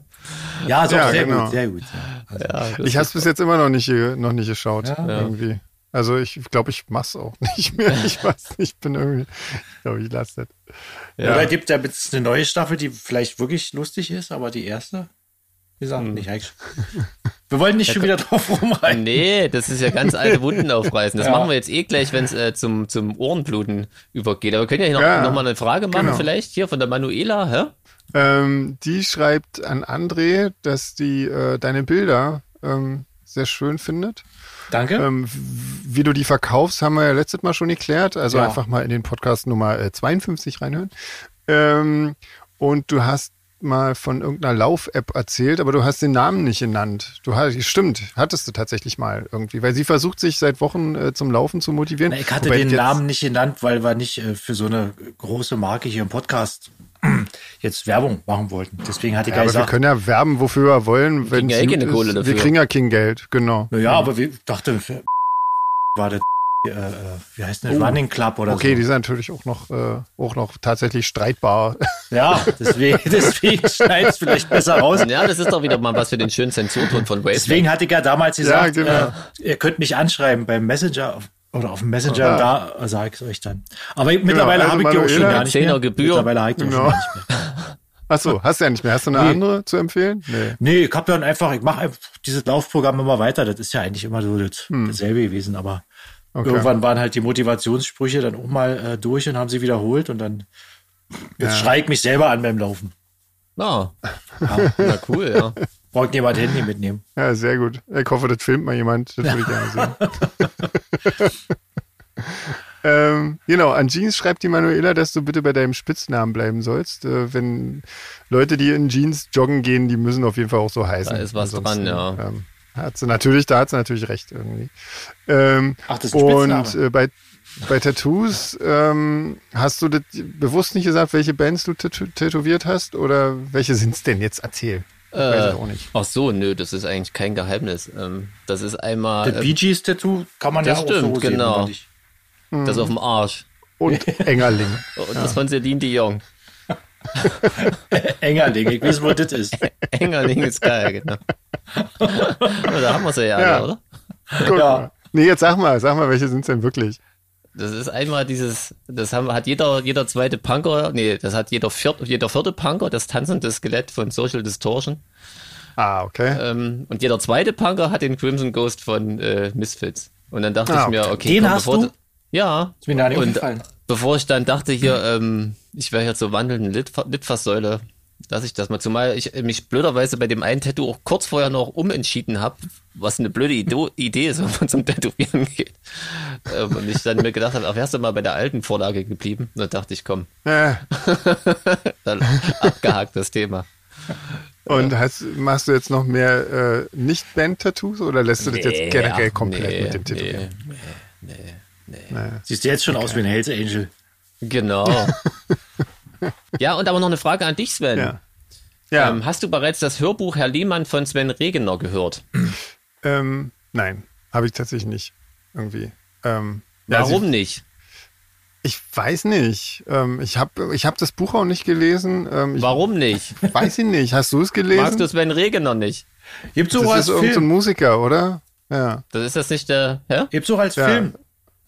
Ja, so, Ja, sehr genau. gut, sehr gut. Ja. Ja, Ich habe es ist- bis jetzt immer noch nicht, noch nicht geschaut. Irgendwie. Also ich glaube, ich mach's auch nicht mehr. Ich weiß nicht, ich bin irgendwie, ich glaube, ich lasse das. Ja. Oder gibt ja jetzt eine neue Staffel, die vielleicht wirklich lustig ist, aber die erste, wie gesagt, Hm. nicht eigentlich. Wir wollen nicht schon wieder drauf rumreiten. Nee, das ist ja ganz alte Wunden aufreißen. Das Ja. machen wir jetzt eh gleich, wenn es äh, zum, zum Ohrenbluten übergeht. Aber wir können ja hier noch, Ja, noch mal eine Frage machen, genau. vielleicht hier von der Manuela, hä? Ähm, die schreibt an André, dass die äh, deine Bilder ähm, sehr schön findet. Danke. Ähm, wie du die verkaufst, haben wir ja letztes Mal schon geklärt. Also Ja. einfach mal in den Podcast Nummer äh, 52 reinhören. Ähm, und du hast mal von irgendeiner Lauf-App erzählt, aber du hast den Namen nicht genannt. Du hast, stimmt, hattest du tatsächlich mal irgendwie, weil sie versucht sich seit Wochen äh, zum Laufen zu motivieren. Na, ich hatte Wobei den jetzt- Namen nicht genannt, weil wir nicht äh, für so eine große Marke hier im Podcast jetzt Werbung machen wollten. Deswegen hatte ich Ja, ja aber wir gesagt, können ja werben, wofür wir wollen, wenn kriegen ja eh keine Kohle Wir dafür. kriegen ja kein Geld, genau. naja, aber wir ich dachte, für- war das, äh, äh, wie heißt denn das, Running Club oder Oh. Okay, die so. sind natürlich auch noch, äh, auch noch tatsächlich streitbar. Ja, deswegen, deswegen schneidet es vielleicht besser raus. Ja, das ist doch wieder mal was für den schönen Zensurton von Wave. Deswegen hatte ich ja damals gesagt, genau. äh, ihr könnt mich anschreiben beim Messenger auf, oder auf dem Messenger, da äh, sage ich es euch dann. Aber mittlerweile also habe ich die auch schon gar nicht mehr. Gebühr. Mittlerweile habe ich die auch Genau. schon gar nicht mehr. Ach so, hast du ja nicht mehr. Hast du eine Nee. andere zu empfehlen? Nee. Nee, ich habe dann einfach, ich mache einfach dieses Laufprogramm immer weiter. Das ist ja eigentlich immer so das, dasselbe gewesen, aber Hm. Okay. irgendwann waren halt die Motivationssprüche dann auch mal äh, durch und haben sie wiederholt und dann jetzt schrei ich mich selber an beim Laufen. Ah, na cool, ja. Braucht jemand Handy mitnehmen. Ja, sehr gut. Ich hoffe, das filmt mal jemand. Das würde ich gerne sehen. ähm, genau, an Jeans schreibt die Manuela, dass du bitte bei deinem Spitznamen bleiben sollst. Äh, wenn Leute, die in Jeans joggen gehen, die müssen auf jeden Fall auch so heißen. Da ist was dran, ja. Ähm, hat sie natürlich, da hat sie natürlich recht irgendwie. Ähm, Ach, das ist ein und Spitzname. äh, bei, bei Tattoos, ähm, hast du bewusst nicht gesagt, welche Bands du tätow tätowiert hast? Oder welche sind's denn jetzt? Erzähl. Ich weiß Äh, es auch nicht. ach so, nö, das ist eigentlich kein Geheimnis. Ähm, das ist einmal. Das äh, Bee Gees Tattoo kann man ja stimmt, auch so sehen, genau. nicht? Das auf dem Arsch. Und Engerling. Und das von Celine Dion. Engerling, ich weiß, wo das ist. Engerling ist geil, genau. da haben wir sie ja, Ja. alle, oder? Guck Ja. mal. Nee, jetzt sag mal, sag mal, welche sind denn wirklich? Das ist einmal dieses, das haben, hat jeder, jeder zweite Punker, nee, das hat jeder vierte, jeder vierte Punker, das tanzende Skelett von Social Distortion. Ah, okay. Ähm, und jeder zweite Punker hat den Crimson Ghost von äh, Misfits. Und dann dachte Ah, ich mir, okay. Den komm, hast bevor du? Ja. Ist mir gar nicht und aufgefallen. Bevor ich dann dachte hier, ähm, ich wäre hier zur wandelnden Lit Litfaßsäule, dass ich das mal, zumal ich mich blöderweise bei dem einen Tattoo auch kurz vorher noch umentschieden habe, was eine blöde Ido Idee ist, wenn man zum Tätowieren geht. Ähm, und ich dann mir gedacht habe, ach, wärst du mal bei der alten Vorlage geblieben? Und dann dachte ich, komm, Äh, dann abgehakt das Thema. und hast, machst du jetzt noch mehr äh, Nicht-Band-Tattoos oder lässt du das Nee, jetzt generell komplett nee, mit dem Tätowieren? Siehst du jetzt schon aus wie ein Hells Angel. Genau. ja, und aber noch eine Frage an dich, Sven. Ja. Ja, Ähm, hast du bereits das Hörbuch Herr Lehmann von Sven Regener gehört? ähm, nein, habe ich tatsächlich nicht. Irgendwie. Ähm, ja, Warum sie- nicht? Ich weiß nicht. Ähm, ich habe ich hab das Buch auch nicht gelesen. Ähm, ich Warum nicht? weiß ich nicht. Hast du es gelesen? Magst du Sven Regener nicht? Gibt's auch das als ist irgendein so. Musiker, oder? Ja, Das ist das nicht der, hä? Gibt's auch als Ja. Film,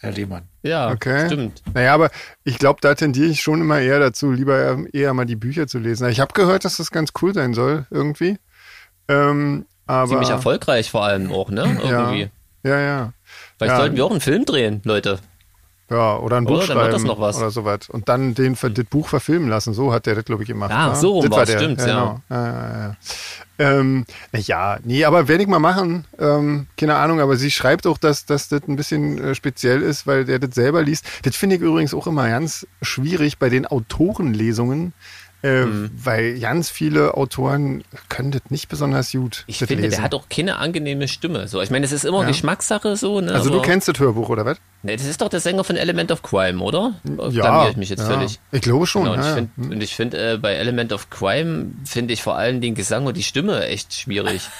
Herr Lehmann. Ja, okay. stimmt. Naja, aber ich glaube, da tendiere ich schon immer eher dazu, lieber eher mal die Bücher zu lesen. Ich habe gehört, dass das ganz cool sein soll, irgendwie. Ähm, aber, Ziemlich erfolgreich vor allem auch, ne? Irgendwie. Ja, ja. Vielleicht Ja. sollten wir auch einen Film drehen, Leute. Ja, oder ein Buch Oder? Dann wird schreiben das noch was. oder sowas. Und dann den, das Buch verfilmen lassen. So hat der das, glaube ich, gemacht. Ah, ne? so rum Das war der. stimmt's, ja. Genau. Ja, ja, ja. Ähm, ja, nee, aber werde ich mal machen. Ähm, keine Ahnung, aber sie schreibt auch, dass, dass das ein bisschen äh, speziell ist, weil der das selber liest. Das finde ich übrigens auch immer ganz schwierig bei den Autorenlesungen, äh, Mhm. weil ganz viele Autoren können das nicht besonders gut. Ich finde, lesen. der hat auch keine angenehme Stimme. So, ich meine, es ist immer Ja. Geschmackssache so, ne? also du aber- kennst das Hörbuch, oder was? Ne, das ist doch der Sänger von Element of Crime, oder? Ja, Blamier ich mich jetzt ja. völlig. Ich glaube schon. Genau, und ja, ich ja. finde, und ich finde, äh, bei Element of Crime finde ich vor allem den Gesang und die Stimme echt schwierig.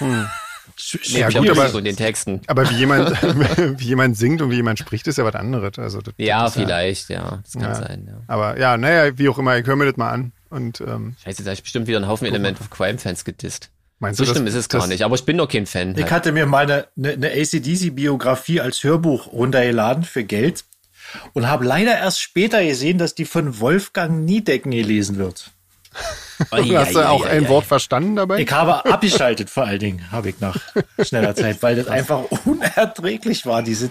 Sch- Ja, Neben gut, aber- den Texten. Aber wie jemand, wie jemand singt und wie jemand spricht, ist ja was anderes. Also das, Ja, das vielleicht, ja. Das kann Ja. sein, ja. Aber ja, naja, wie auch immer, ich höre mir das mal an. Und ähm, Scheiße, da hab ich bestimmt wieder einen Haufen Element of Crime-Fans gedisst. meinst So du, schlimm das, ist es das, gar nicht, aber ich bin doch kein Fan. Ich Halt. hatte mir mal eine, eine, ACDC-Biografie als Hörbuch runtergeladen für Geld und habe leider erst später gesehen, dass die von Wolfgang Niedecken gelesen wird. Ei, Hast du ei, auch ei, ein ei, Wort verstanden dabei? Ich habe abgeschaltet, vor allen Dingen, habe ich nach schneller Zeit, weil das einfach unerträglich war, diese.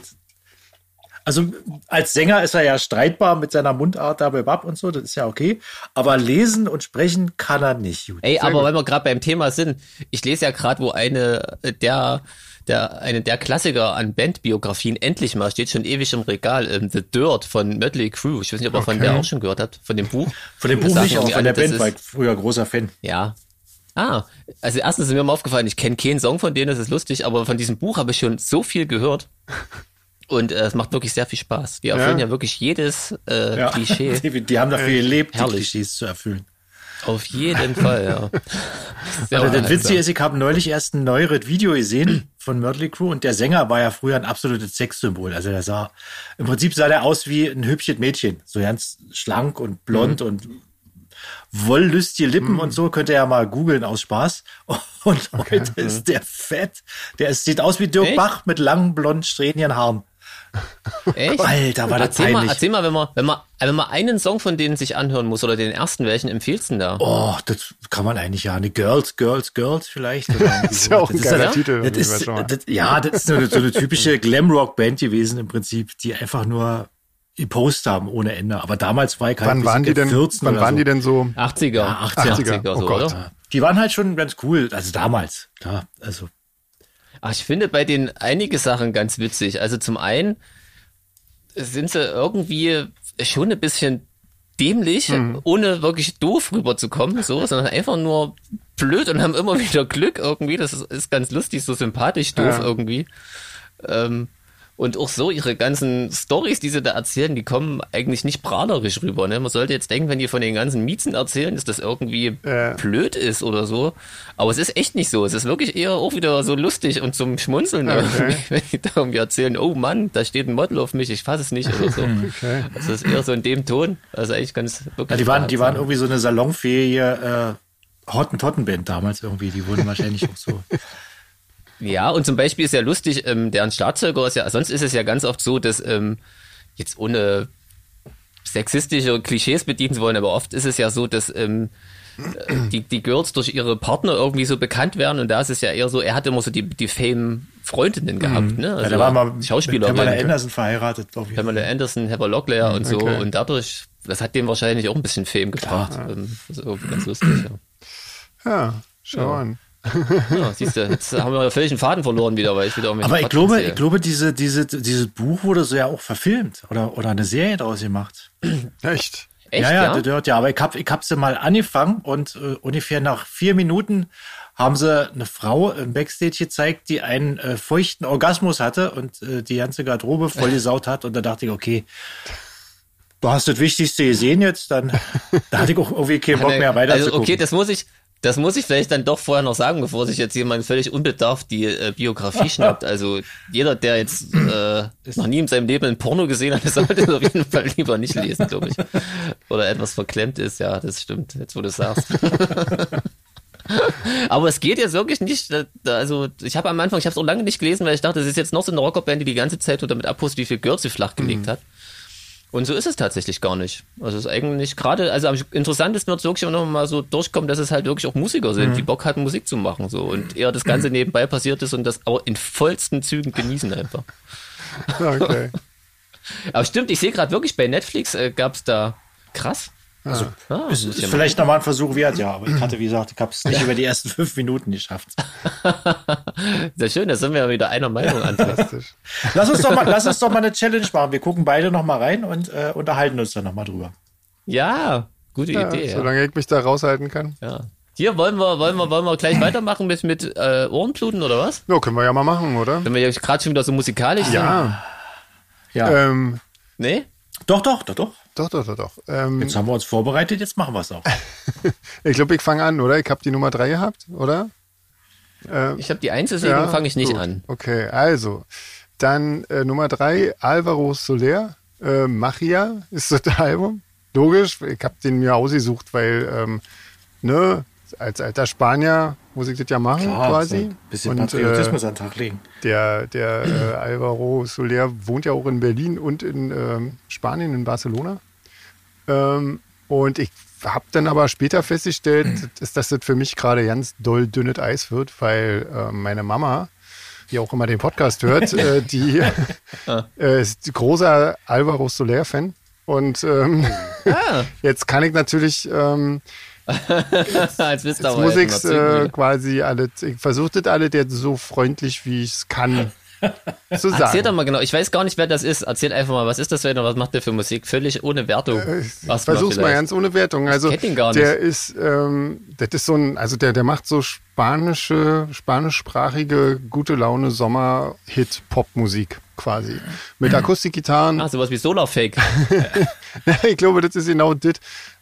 Also als Sänger ist er ja streitbar mit seiner Mundart dabei bab und so, das ist ja okay. Aber lesen und sprechen kann er nicht. Gut. Ey, aber gut. weil wir gerade beim Thema sind, ich lese ja gerade, wo eine äh, der der eine der Klassiker an Bandbiografien endlich mal steht schon ewig im Regal, ähm, The Dirt von Mötley Crüe. Ich weiß nicht, ob ihr von Okay. der auch schon gehört habt, von dem Buch. Von dem Buch nicht, aber von der Band war ich früher großer Fan. Ja. Ah, also erstens ist mir mal aufgefallen, ich kenne keinen Song von denen, das ist lustig, aber von diesem Buch habe ich schon so viel gehört. Und äh, es macht wirklich sehr viel Spaß. Die erfüllen ja, Ja. wirklich jedes äh, Ja. Klischee. Die, die haben dafür gelebt, die herrlich. Klischees zu erfüllen. Auf jeden Fall, ja. Sehr Also das. Witzige ist, ich habe neulich erst ein neueres Video gesehen von Mötley Crew und der Sänger war ja früher ein absolutes Sexsymbol. Also der sah, im Prinzip sah der aus wie ein hübsches Mädchen. So ganz schlank und blond und wollüstige Lippen und so. Könnt ihr ja mal googeln aus Spaß. Und heute ist der fett. Der ist, sieht aus wie Dirk Echt? Bach mit langen, blond, strähnigen Haaren. Echt? Alter, war das erzähl mal, peinlich. erzähl mal, wenn man, wenn man, wenn man einen Song von denen sich anhören muss oder den ersten, welchen empfiehlst du denn da? Oh, das kann man eigentlich ja. Eine Girls, Girls, Girls vielleicht. Oder irgendwie ist ja auch ein Das geiler ja- Titel, Das ist, mal. das, ja, das ist so eine, so eine typische Glamrock-Band gewesen im Prinzip, die einfach nur gepostet haben ohne Ende. Aber damals war ich halt wann waren die denn, 14 wann oder waren so. die denn so? 80er. Ja, 80er. 80er, so, Oh Gott. oder? Die waren halt schon ganz cool. Also damals, klar. Also Ach, ich finde bei denen einige Sachen ganz witzig. Also zum einen sind sie irgendwie schon ein bisschen dämlich, Mhm. ohne wirklich doof rüberzukommen, so, sondern einfach nur blöd und haben immer wieder Glück irgendwie. Das ist, ist ganz lustig, so sympathisch doof Ja. irgendwie. Ähm, Und auch so ihre ganzen Stories, die sie da erzählen, die kommen eigentlich nicht prahlerisch rüber. Ne? Man sollte jetzt denken, wenn die von den ganzen Miezen erzählen, dass das irgendwie Ja. blöd ist oder so. Aber es ist echt nicht so. Es ist wirklich eher auch wieder so lustig und zum Schmunzeln, irgendwie, wenn die da irgendwie erzählen, oh Mann, da steht ein Model auf mich, ich fasse es nicht oder so. Okay. Also es ist eher so in dem Ton. Also eigentlich ganz wirklich. Ja, die waren, die waren irgendwie so eine salonfähige äh, Hottentottenband damals irgendwie. Die wurden wahrscheinlich auch so. Ja, und zum Beispiel ist ja lustig, ähm, deren Schlagzeuger ist ja, sonst ist es ja ganz oft so, dass ähm, jetzt ohne sexistische Klischees bedienen zu wollen, aber oft ist es ja so, dass ähm, äh, die, die Girls durch ihre Partner irgendwie so bekannt werden und da ist es ja eher so, er hat immer so die, die Fame-Freundinnen gehabt, ne? ja, der war mal mit Schauspielerin. Pamela Anderson verheiratet. Auf jeden Pamela Anderson, Heather Locklear und so okay. und dadurch, das hat dem wahrscheinlich auch ein bisschen Fame gebracht. Ist irgendwie ganz lustig, ja. Ja, schau an. Ja, siehst du, jetzt haben wir völlig einen Faden verloren wieder, weil ich wieder Aber ich glaube, ich glaube, diese, diese, dieses Buch wurde so ja auch verfilmt oder, oder eine Serie draus gemacht. Echt? Echt, ja, ja, ja? das hört ja. Aber ich hab, ich hab sie mal angefangen und äh, ungefähr nach vier Minuten haben sie eine Frau im Backstage gezeigt, die einen äh, feuchten Orgasmus hatte und äh, die ganze Garderobe vollgesaut hat. Und da dachte ich, okay, du hast das Wichtigste gesehen jetzt, dann da hatte ich auch irgendwie keinen Bock mehr weiter also, okay, das muss ich, das muss ich vielleicht dann doch vorher noch sagen, bevor sich jetzt jemand völlig unbedarft die äh, Biografie schnappt. Also jeder, der jetzt äh, noch nie in seinem Leben ein Porno gesehen hat, sollte es auf jeden Fall lieber nicht lesen, glaube ich. Oder etwas verklemmt ist, ja, das stimmt, jetzt wo du es sagst. Aber es geht jetzt wirklich nicht, also ich habe am Anfang, ich habe es auch lange nicht gelesen, weil ich dachte, das ist jetzt noch so eine Rockerband, die die ganze Zeit nur damit abpustet, wie viel Girls sie flachgelegt hat. Und so ist es tatsächlich gar nicht. Also es ist eigentlich gerade, also am interessantesten wird es wirklich immer noch mal so durchkommen, dass es halt wirklich auch Musiker sind, die Bock hatten, Musik zu machen. So und eher das Ganze nebenbei passiert ist und das aber in vollsten Zügen genießen einfach. Okay. Aber stimmt, ich sehe gerade wirklich bei Netflix äh, gab es da krass. Also, ah, ist, ich ist ja mal vielleicht nochmal ein Versuch wert, ja. Aber ich hatte, wie gesagt, ich habe es nicht über die ersten fünf Minuten geschafft. Sehr schön, da sind wir ja wieder einer Meinung an. Lass uns doch mal, lass uns doch mal eine Challenge machen. Wir gucken beide noch mal rein und äh, unterhalten uns dann noch mal drüber. Ja, gute Ja, Idee. Ja. solange ich mich da raushalten kann. ja. Hier wollen wir, wollen wir, wollen wir gleich weitermachen mit, mit äh, Ohrenbluten oder was? Ja, können wir ja mal machen, oder? Wenn wir jetzt gerade schon wieder so musikalisch sind. Ja. Ja. Ähm, Nee? Doch, doch, doch, doch. doch, doch, doch, doch. Ähm, Jetzt haben wir uns vorbereitet, jetzt machen wir es auch. ich glaube, ich fange an, oder? Ich habe die Nummer drei gehabt, oder? Ich habe die Eins, deswegen fange ich nicht gut. an. Okay, also. Dann äh, Nummer drei, Alvaro Soler, äh, Machia ist das Album. Logisch, ich habe den mir ausgesucht, weil, ähm, ne, als alter Spanier muss ich das ja machen quasi. Ein bisschen Und, Patriotismus an den Tag legen. Der, der äh, Alvaro Soler wohnt ja auch in Berlin und in ähm, Spanien, in Barcelona. Ähm, und ich habe dann aber später festgestellt, dass, dass das für mich gerade ganz doll dünnes Eis wird, weil äh, meine Mama, die auch immer den Podcast hört, äh, die äh, ist großer Alvaro Soler-Fan. Und ähm, Ah, jetzt kann ich natürlich als Jetzt aber muss jetzt ich äh, quasi alle, ich versuche das alle jetzt so freundlich wie ich es kann zu Erzähl doch sagen. mal genau, ich weiß gar nicht, wer das ist. Erzähl einfach mal, was ist das denn und was macht der für Musik? Völlig ohne Wertung. Ich Erstmal versuch's mal ganz ohne Wertung. Also kenn ihn gar der ist, ähm, das ist so ein, also der, der macht so spanische, spanischsprachige gute Laune Sommer-Hit-Pop-Musik quasi mit Akustikgitarren. Ah, sowas wie Solarfake. ich glaube, das ist genau das.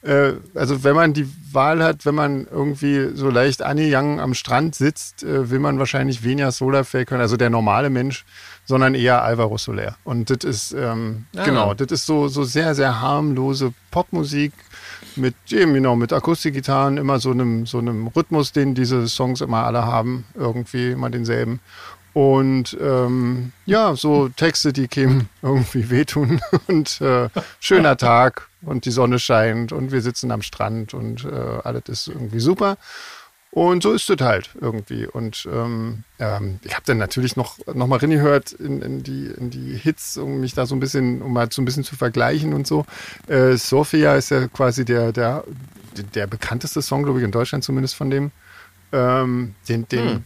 Äh, also wenn man die Wahl hat, wenn man irgendwie so leicht angegangen am Strand sitzt, äh, will man wahrscheinlich weniger Solarfake hören, also der normale Mensch, sondern eher Alvaro Soler. Und das ist, ähm, Ah. genau, das ist so, so sehr, sehr harmlose Popmusik mit eben genau mit Akustikgitarren, immer so einem so einem Rhythmus, den diese Songs immer alle haben, irgendwie immer denselben. Und ähm, ja, so Texte, die kämen irgendwie wehtun und äh, schöner Tag und die Sonne scheint und wir sitzen am Strand und äh, alles ist irgendwie super. Und so ist es halt irgendwie. Und ähm, ähm, ich habe dann natürlich noch, noch mal reingehört in, in, die, in die Hits, um mich da so ein bisschen, um mal so ein bisschen zu vergleichen und so. Äh, Sophia ist ja quasi der, der, der bekannteste Song, glaube ich, in Deutschland zumindest von dem. Ähm, den, den, Hm.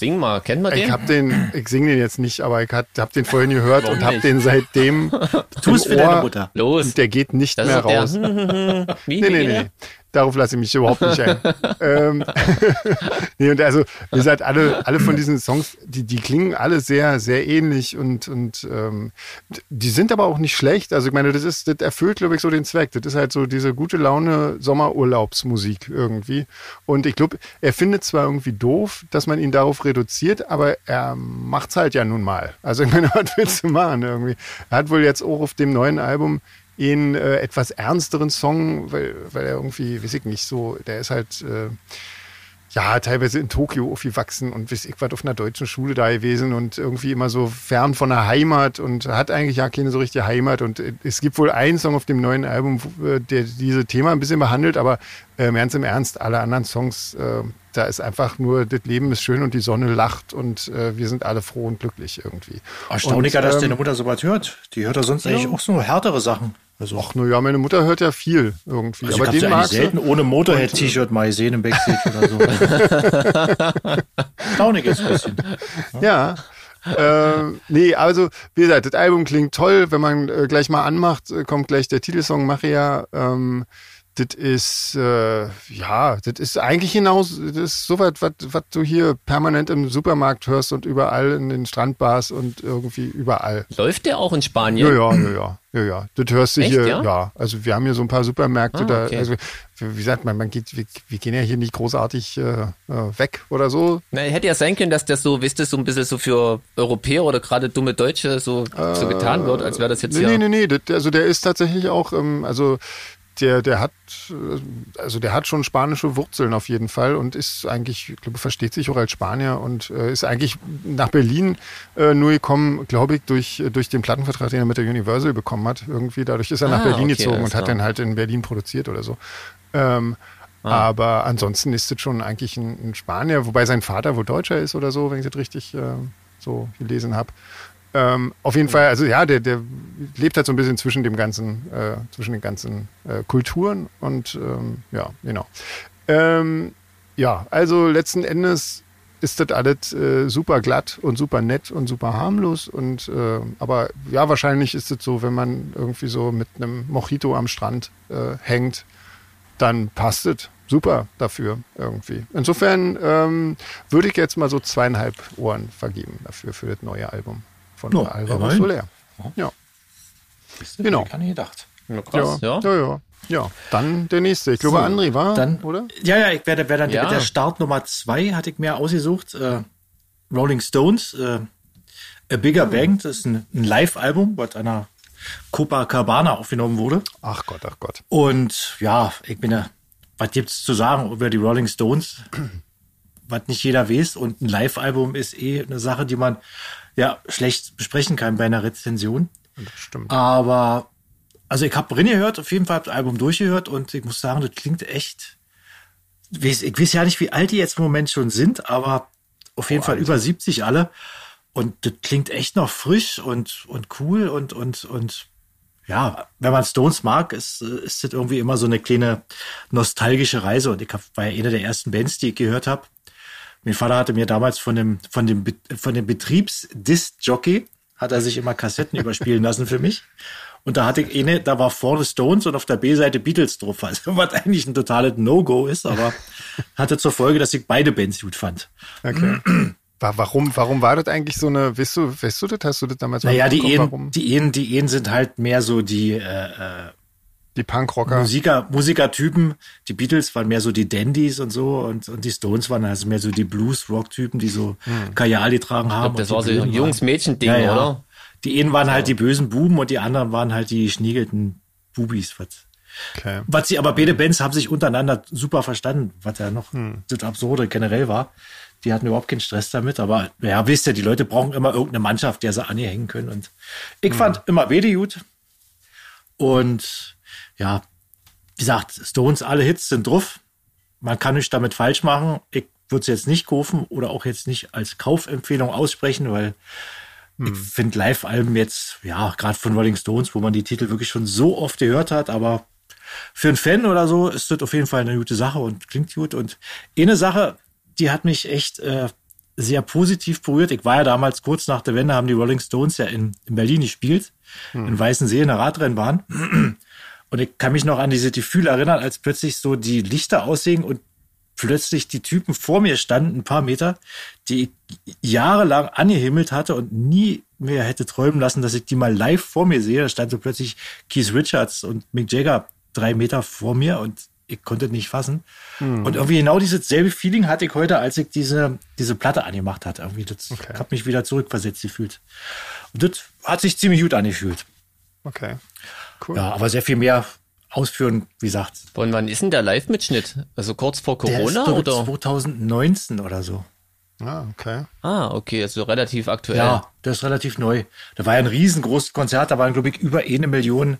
Sing mal, kennt man den? ich habe den, ich singe den jetzt nicht, aber ich habe den vorhin gehört Warum und habe nicht? den seitdem Tu es für deine Mutter. Los. und der geht nicht das mehr der. raus. Wie, Nee, wie nee, nee. Darauf lasse ich mich überhaupt nicht ein. ähm, nee, und also, wie gesagt, alle, alle von diesen Songs, die, die klingen alle sehr, sehr ähnlich und, und ähm, die sind aber auch nicht schlecht. Also ich meine, das ist, das erfüllt, glaube ich, so den Zweck. Das ist halt so diese gute Laune Sommerurlaubsmusik irgendwie. Und ich glaube, er findet zwar irgendwie doof, dass man ihn darauf reduziert, aber er macht's halt ja nun mal. Also ich meine, was willst du machen irgendwie? Er hat wohl jetzt auch auf dem neuen Album einen äh, etwas ernsteren Song, weil, weil er irgendwie, weiß ich nicht, so, der ist halt äh, ja teilweise in Tokio aufgewachsen und weiß ich was auf einer deutschen Schule da gewesen und irgendwie immer so fern von der Heimat und hat eigentlich ja keine so richtige Heimat. Und äh, es gibt wohl einen Song auf dem neuen Album, äh, der diese Thema ein bisschen behandelt, aber äh, ganz im Ernst, alle anderen Songs, äh, da ist einfach nur, das Leben ist schön und die Sonne lacht und äh, wir sind alle froh und glücklich irgendwie. Erstaunlicher, dass ähm, deine Mutter so was hört. Die hört ja sonst ja. eigentlich auch so härtere Sachen. Also, Ach, na ja, meine Mutter hört ja viel irgendwie. Also aber den mag selten ohne Motorhead-T-Shirt mal gesehen im Backstage oder so. Staunig ist ein bisschen. Ja. äh, nee, also wie gesagt, das Album klingt toll. Wenn man äh, gleich mal anmacht, äh, kommt gleich der Titelsong Maria. Ähm, das ist, äh, ja, das ist eigentlich hinaus, das ist so was, was du hier permanent im Supermarkt hörst und überall in den Strandbars und irgendwie überall. Läuft der auch in Spanien? Ja, ja, ja, ja. Ja, ja. Das hörst du Echt, hier, ja? ja? Also wir haben hier so ein paar Supermärkte ah, okay. da. Also wie sagt man, man geht, wir, wir gehen ja hier nicht großartig äh, äh, weg oder so. Na, hätte ja sein können, dass das so, wisst ihr, so ein bisschen so für Europäer oder gerade dumme Deutsche so, äh, so getan wird, als wäre das jetzt nee, ja. Nee, nee, nee. Das, also der ist tatsächlich auch, ähm, also der, der hat, äh, also der hat schon spanische Wurzeln auf jeden Fall und ist eigentlich, ich glaube, versteht sich auch als Spanier und äh, ist eigentlich nach Berlin äh, nur gekommen, glaube ich, durch, durch den Plattenvertrag, den er mit der Universal bekommen hat. Irgendwie dadurch ist er nach ah, Berlin okay, gezogen und hat dann halt in Berlin produziert oder so. Ähm, ah. Aber ansonsten ist es schon eigentlich ein, ein, Spanier, wobei sein Vater wohl Deutscher ist oder so, wenn ich das richtig äh, so gelesen habe. Ähm, auf jeden Fall, also ja, der, der lebt halt so ein bisschen zwischen dem ganzen, äh, zwischen den ganzen äh, Kulturen und ähm, ja, genau. Ähm, ja, also letzten Endes ist das alles äh, super glatt und super nett und super harmlos und äh, aber ja, wahrscheinlich ist es so, wenn man irgendwie so mit einem Mojito am Strand äh, hängt, dann passt es super dafür irgendwie. Insofern ähm, würde ich jetzt mal so zweieinhalb Ohren vergeben dafür für das neue Album von no, Alvaro Soler. Ja. Genau. Gar nicht gedacht. Ja, krass, ja. Ja. ja, ja. dann der nächste. Ich glaube, so, André war, dann, oder? Ja, ja, ich werde, werde dann ja. der Start Nummer zwei hatte ich mir ausgesucht. Äh, Rolling Stones, äh, A Bigger mhm. Bang, das ist ein, ein Live-Album, was einer Copacabana aufgenommen wurde. Ach Gott, ach Gott. Und ja, ich bin ja, was gibt's zu sagen über die Rolling Stones? was nicht jeder weiß. Und ein Live-Album ist eh eine Sache, die man ja schlecht besprechen kann bei einer Rezension. Das stimmt. Aber also ich habe gehört, auf jeden Fall das Album durchgehört und ich muss sagen, das klingt echt. Ich weiß, ich weiß ja nicht, wie alt die jetzt im Moment schon sind, aber auf jeden oh, Fall Alter. über 70 alle. Und das klingt echt noch frisch und, und cool und, und, und ja, wenn man Stones mag, ist, ist das irgendwie immer so eine kleine nostalgische Reise. Und ich hab, war ja eine der ersten Bands, die ich gehört habe. Mein Vater hatte mir damals von dem, von dem, von dem Betriebsdisc-Jockey, hat er sich immer Kassetten überspielen lassen für mich. Und da hatte ich eine, da war vorne Stones und auf der B-Seite Beatles drauf. Also was eigentlich ein totales No-Go ist, aber hatte zur Folge, dass ich beide Bands gut fand. Okay. Warum, warum war das eigentlich so eine, weißt du, weißt du das? Hast du das damals Naja, die Ehen, die Ehen, die Ehen sind halt mehr so die, äh, äh die Punkrocker. Musiker, Musikertypen. Die Beatles waren mehr so die Dandys und so und, und die Stones waren also mehr so die Blues-Rock-Typen, die so hm. Kajal getragen haben. Glaub, das war so ein Jungs-Mädchen-Ding, ja, ja. oder? Die einen waren halt die bösen Buben und die anderen waren halt die schniegelten Bubis. Was, okay. was sie, aber beide Bands haben sich untereinander super verstanden, was ja noch hm. das Absurde generell war. Die hatten überhaupt keinen Stress damit, aber ja, wisst ihr, die Leute brauchen immer irgendeine Mannschaft, der sie anhängen können. Und ich hm. fand immer beide gut. Und ja, wie gesagt, Stones, alle Hits sind drauf. Man kann nichts damit falsch machen. Ich würde es jetzt nicht kaufen oder auch jetzt nicht als Kaufempfehlung aussprechen, weil hm. ich finde Live-Alben jetzt, ja, gerade von Rolling Stones, wo man die Titel wirklich schon so oft gehört hat, aber für einen Fan oder so ist das auf jeden Fall eine gute Sache und klingt gut. Und eine Sache, die hat mich echt äh, sehr positiv berührt. Ich war ja damals kurz nach der Wende, haben die Rolling Stones ja in, in Berlin gespielt, hm. in Weißensee in der Radrennbahn. Und ich kann mich noch an diese Gefühle erinnern, als plötzlich so die Lichter aussehen und plötzlich die Typen vor mir standen, ein paar Meter, die ich jahrelang angehimmelt hatte und nie mehr hätte träumen lassen, dass ich die mal live vor mir sehe. Da stand so plötzlich Keith Richards und Mick Jagger drei Meter vor mir und ich konnte nicht fassen. Hm. Und irgendwie genau dieses selbe Feeling hatte ich heute, als ich diese, diese Platte angemacht hatte. Irgendwie, das okay. hat mich wieder zurückversetzt gefühlt. Und das hat sich ziemlich gut angefühlt. Okay. Cool. Ja, aber sehr viel mehr ausführen, wie gesagt. Von wann ist denn der Live-Mitschnitt? Also kurz vor Corona der ist oder? 2019 oder so. Ah, okay. Ah, okay, also relativ aktuell. Ja, das ist relativ neu. Da war ja ein riesengroßes Konzert, da waren, glaube ich, über eine Million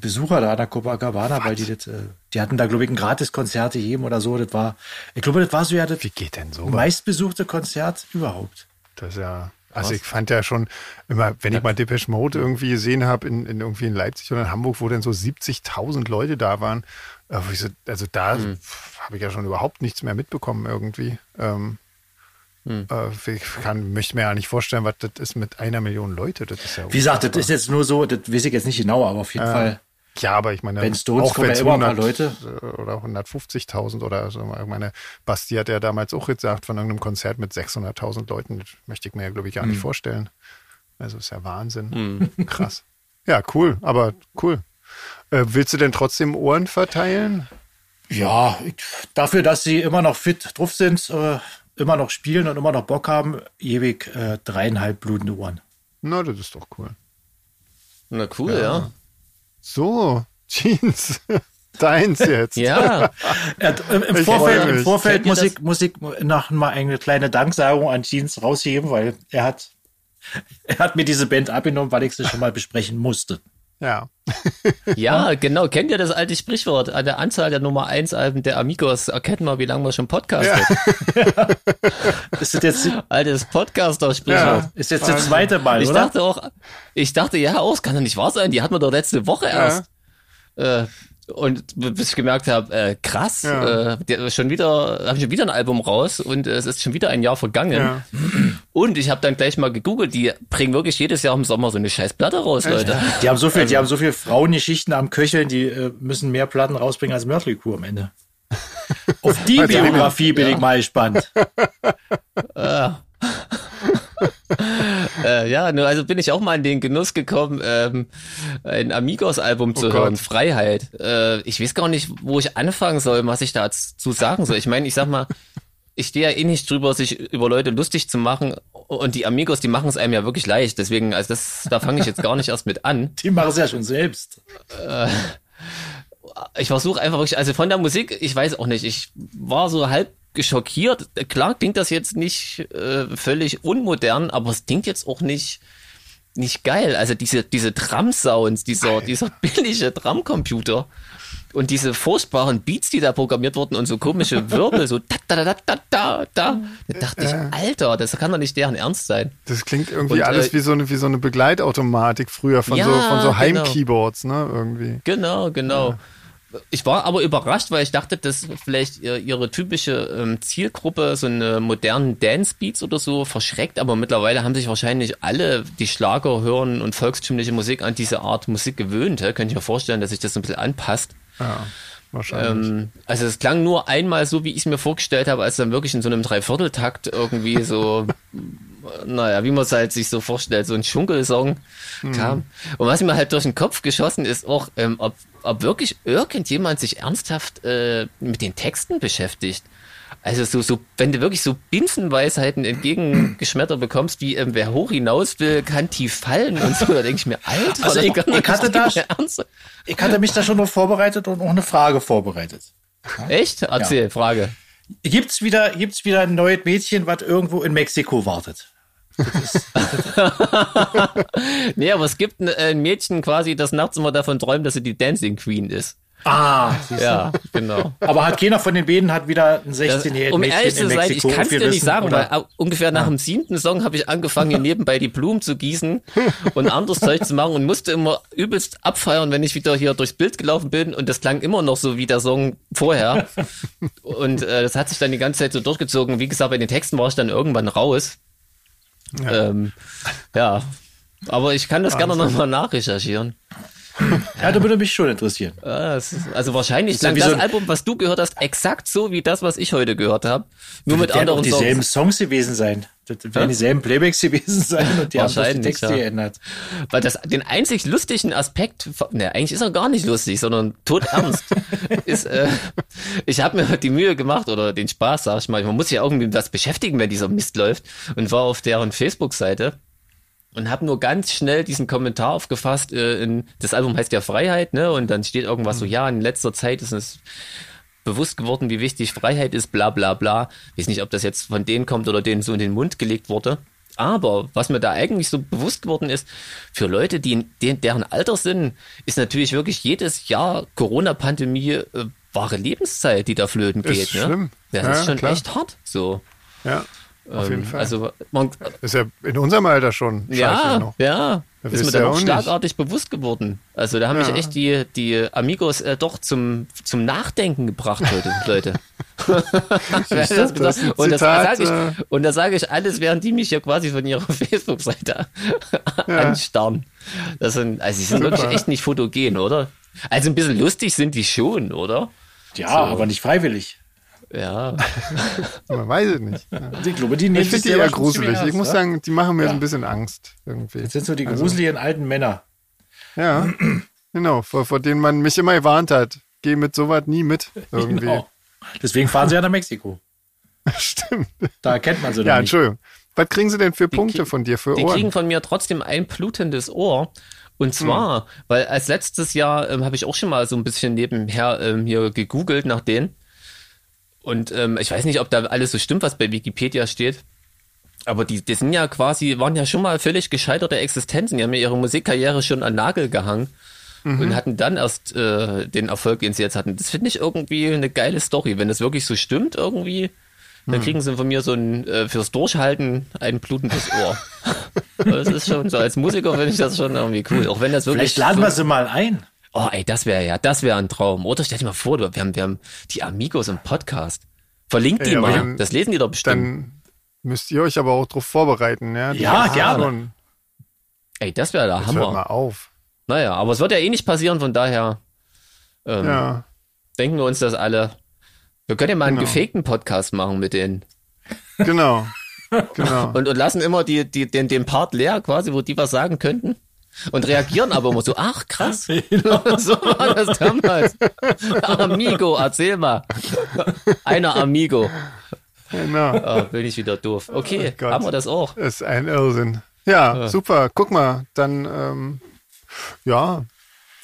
Besucher da an der Copacabana, weil die das, äh, die hatten da, glaube ich, ein Gratis-Konzert gegeben oder so. Das war, ich glaube, das war so ja das Wie geht denn so? meistbesuchte Konzert überhaupt. Das ist ja also ich fand ja schon immer, wenn ich mal Depeche Mode irgendwie gesehen habe, in, in, irgendwie in Leipzig oder in Hamburg, wo dann so 70.000 Leute da waren, äh, so, also da mhm. habe ich ja schon überhaupt nichts mehr mitbekommen irgendwie. Ähm, mhm. äh, ich kann, möchte mir ja nicht vorstellen, was das ist mit einer Million Leute. Das ist ja Wie gesagt, das ist jetzt nur so, das weiß ich jetzt nicht genau, aber auf jeden äh, Fall ja, aber ich meine, ben Stones auch wenn ja immer ein paar Leute oder 150.000 oder so. Ich meine, Basti hat ja damals auch gesagt von irgendeinem Konzert mit 600.000 Leuten. Das möchte ich mir ja, glaube ich, gar nicht mhm. vorstellen. Also ist ja Wahnsinn. Mhm. Krass. Ja, cool, aber cool. Äh, willst du denn trotzdem Ohren verteilen? Ja, dafür, dass sie immer noch fit drauf sind, äh, immer noch spielen und immer noch Bock haben, ewig äh, dreieinhalb blutende Ohren. Na, das ist doch cool. Na cool, ja. ja. So, Jeans. Deins jetzt. ja. Im, im Vorfeld, im Vorfeld muss ich, muss ich noch mal eine kleine Danksagung an Jeans rausheben, weil er hat, er hat mir diese Band abgenommen, weil ich sie schon mal besprechen musste. Ja. ja, genau. Kennt ihr das alte Sprichwort? An der Anzahl der Nummer 1 Alben der Amigos erkennt man, wie lange man schon podcastet. Ja. ist das jetzt altes Podcaster-Sprichwort? Ja. Ist jetzt das zweite Mal, ich oder? dachte auch, ich dachte, ja, auch, es kann doch nicht wahr sein. Die hatten wir doch letzte Woche erst. Ja. Äh, und bis ich gemerkt habe, äh, krass, ja. äh, schon wieder, habe ich schon wieder ein Album raus und äh, es ist schon wieder ein Jahr vergangen. Ja. Und ich habe dann gleich mal gegoogelt, die bringen wirklich jedes Jahr im Sommer so eine scheiß Platte raus, Leute. Die haben so viel, also, die haben so viel Frauengeschichten am Köcheln, die äh, müssen mehr Platten rausbringen als Crew am Ende. Auf die Biografie bin ja. ich mal gespannt. Äh. äh, ja, nur also bin ich auch mal in den Genuss gekommen, ähm, ein Amigos-Album zu oh hören, Gott. Freiheit. Äh, ich weiß gar nicht, wo ich anfangen soll, was ich dazu sagen soll. Ich meine, ich sag mal, ich stehe ja eh nicht drüber, sich über Leute lustig zu machen. Und die Amigos, die machen es einem ja wirklich leicht. Deswegen, also das, da fange ich jetzt gar nicht erst mit an. Die machen es ja schon selbst. Äh, ich versuche einfach wirklich, also von der Musik, ich weiß auch nicht, ich war so halb geschockiert. Klar klingt das jetzt nicht äh, völlig unmodern, aber es klingt jetzt auch nicht nicht geil. Also diese diese Drum-Sounds, dieser dieser billige Drum-Computer und diese furchtbaren Beats, die da programmiert wurden und so komische Wirbel, so da da da da da da. Da dachte ich, Alter, das kann doch nicht deren Ernst sein. Das klingt irgendwie und, alles äh, wie so eine wie so eine Begleitautomatik früher von ja, so von so genau. Heimkeyboards, genau. ne irgendwie. Genau, genau. Ja. Ich war aber überrascht, weil ich dachte, dass vielleicht ihre typische ähm, Zielgruppe so eine modernen Dance Beats oder so verschreckt, aber mittlerweile haben sich wahrscheinlich alle, die Schlager hören und volkstümliche Musik an diese Art Musik gewöhnt. Könnte ich mir vorstellen, dass sich das ein bisschen anpasst. Ja. Wahrscheinlich. Ähm, also es klang nur einmal so, wie ich es mir vorgestellt habe, als dann wirklich in so einem Dreivierteltakt irgendwie so, naja, wie man es halt sich so vorstellt, so ein Schunkelsong hm. kam. Und was mir halt durch den Kopf geschossen ist auch, ähm, ob, ob wirklich irgendjemand sich ernsthaft äh, mit den Texten beschäftigt. Also so, so, wenn du wirklich so Binsenweisheiten entgegengeschmettert bekommst, wie ähm, wer hoch hinaus will, kann tief fallen und so, da denke ich mir, Alter, also ich, ich, hatte da, ich hatte mich da schon noch vorbereitet und auch eine Frage vorbereitet. Echt? Erzähl, ja. Frage. Gibt's wieder, gibt's wieder ein neues Mädchen, was irgendwo in Mexiko wartet? nee, aber es gibt ein, ein Mädchen quasi, das nachts immer davon träumt, dass sie die Dancing Queen ist. Ah, ja, genau. Aber hat keiner von den beiden hat wieder ein 16-jähriges Um ehrlich zu sein, ich kann es dir nicht sagen, oder? weil ungefähr nach dem siebten Song habe ich angefangen, nebenbei die Blumen zu gießen und anderes Zeug zu machen und musste immer übelst abfeiern, wenn ich wieder hier durchs Bild gelaufen bin und das klang immer noch so wie der Song vorher. Und äh, das hat sich dann die ganze Zeit so durchgezogen. Wie gesagt, bei den Texten war ich dann irgendwann raus. Ja, ähm, ja. aber ich kann das Wahnsinn. gerne nochmal nachrecherchieren. Ja, da würde mich schon interessieren. Also wahrscheinlich klang das so Album, was du gehört hast, exakt so wie das, was ich heute gehört habe. Nur mit anderen dieselben Songs. Songs gewesen sein. Das werden dieselben Playbacks gewesen sein und die haben die Texte ja. geändert. Weil das den einzig lustigen Aspekt, ne, eigentlich ist er gar nicht lustig, sondern todernst, ist, äh, ich habe mir die Mühe gemacht oder den Spaß, sag ich mal, man muss sich ja irgendwie mit was beschäftigen, wenn dieser Mist läuft und war auf deren Facebook-Seite und habe nur ganz schnell diesen Kommentar aufgefasst. Äh, in, das Album heißt ja Freiheit, ne? Und dann steht irgendwas so, ja, in letzter Zeit ist es bewusst geworden, wie wichtig Freiheit ist, bla bla bla. Ich weiß nicht, ob das jetzt von denen kommt oder denen so in den Mund gelegt wurde. Aber was mir da eigentlich so bewusst geworden ist, für Leute, die in de deren Alter sind, ist natürlich wirklich jedes Jahr Corona-Pandemie äh, wahre Lebenszeit, die da flöten Ist geht. Ne? schlimm. Das Ja, ist schon klar. echt hart. So. Ja, auf jeden Ähm, Fall. Also man, ist ja in unserem Alter schon ja, noch. ja. Das ist mir dann ja auch auch nicht. schlagartig bewusst geworden. Also da haben Ja. mich echt die, die Amigos äh, doch zum, zum Nachdenken gebracht heute, Leute. Das ist ein und das sage äh, ich, und das sage ich alles, während die mich ja quasi von ihrer Facebook-Seite anstarren. Das sind, also die sind wirklich echt nicht fotogen, oder? Also ein bisschen lustig sind die schon, oder? Ja, So. aber nicht freiwillig. Ja. Man weiß es nicht. Ja. Ich glaube, die nehmen Ich finde die eher gruselig. Ich muss ne? sagen, die machen mir Ja. so ein bisschen Angst irgendwie. Das sind so die Also- gruseligen alten Männer. Ja, genau, vor, vor denen man mich immer gewarnt hat. Geh mit sowas nie mit. Irgendwie. Genau. Deswegen fahren sie ja nach Mexiko. Stimmt. Da erkennt man sie Ja, dann nicht. Entschuldigung. Was kriegen sie denn für Punkte krieg- von dir für Die Ohren? kriegen von mir trotzdem ein blutendes Ohr. Und zwar, weil als letztes Jahr ähm, habe ich auch schon mal so ein bisschen nebenher ähm, hier gegoogelt nach denen. Und ähm, ich weiß nicht, ob da alles so stimmt, was bei Wikipedia steht. Aber die, die sind ja quasi, waren ja schon mal völlig gescheiterte Existenzen. Die haben ja ihre Musikkarriere schon an Nagel gehangen und hatten dann erst äh, den Erfolg, den sie jetzt hatten. Das finde ich irgendwie eine geile Story. Wenn das wirklich so stimmt irgendwie, dann kriegen sie von mir so ein äh, fürs Durchhalten ein blutendes Ohr. das ist schon so, als Musiker finde ich das schon irgendwie cool. Auch wenn das wirklich. Vielleicht laden so, wir sie mal ein. Oh, ey, das wäre ja, das wäre ein Traum. Oder stell dir mal vor, wir haben, wir haben die Amigos im Podcast. Verlinkt die aber mal. dann- das lesen die doch bestimmt. Dann müsst ihr euch aber auch darauf vorbereiten. Ja, Die Ja, gerne. schon- ey, das wäre der Jetzt hört mal Hammer. auf. Naja, aber es wird ja eh nicht passieren, von daher ähm, Ja, denken wir uns das alle. Wir können ja mal einen Genau. gefakten Podcast machen mit denen. genau. genau. Und, und lassen immer die, die, den, den Part leer, quasi, wo die was sagen könnten. Und reagieren aber immer so, ach krass, so war das damals. Amigo, erzähl mal. Einer Amigo. genau. Ah, bin ich wieder doof. Okay, Gott. haben wir das auch. Ist ein Irrsinn. Ja, super. Guck mal, dann, ähm, ja,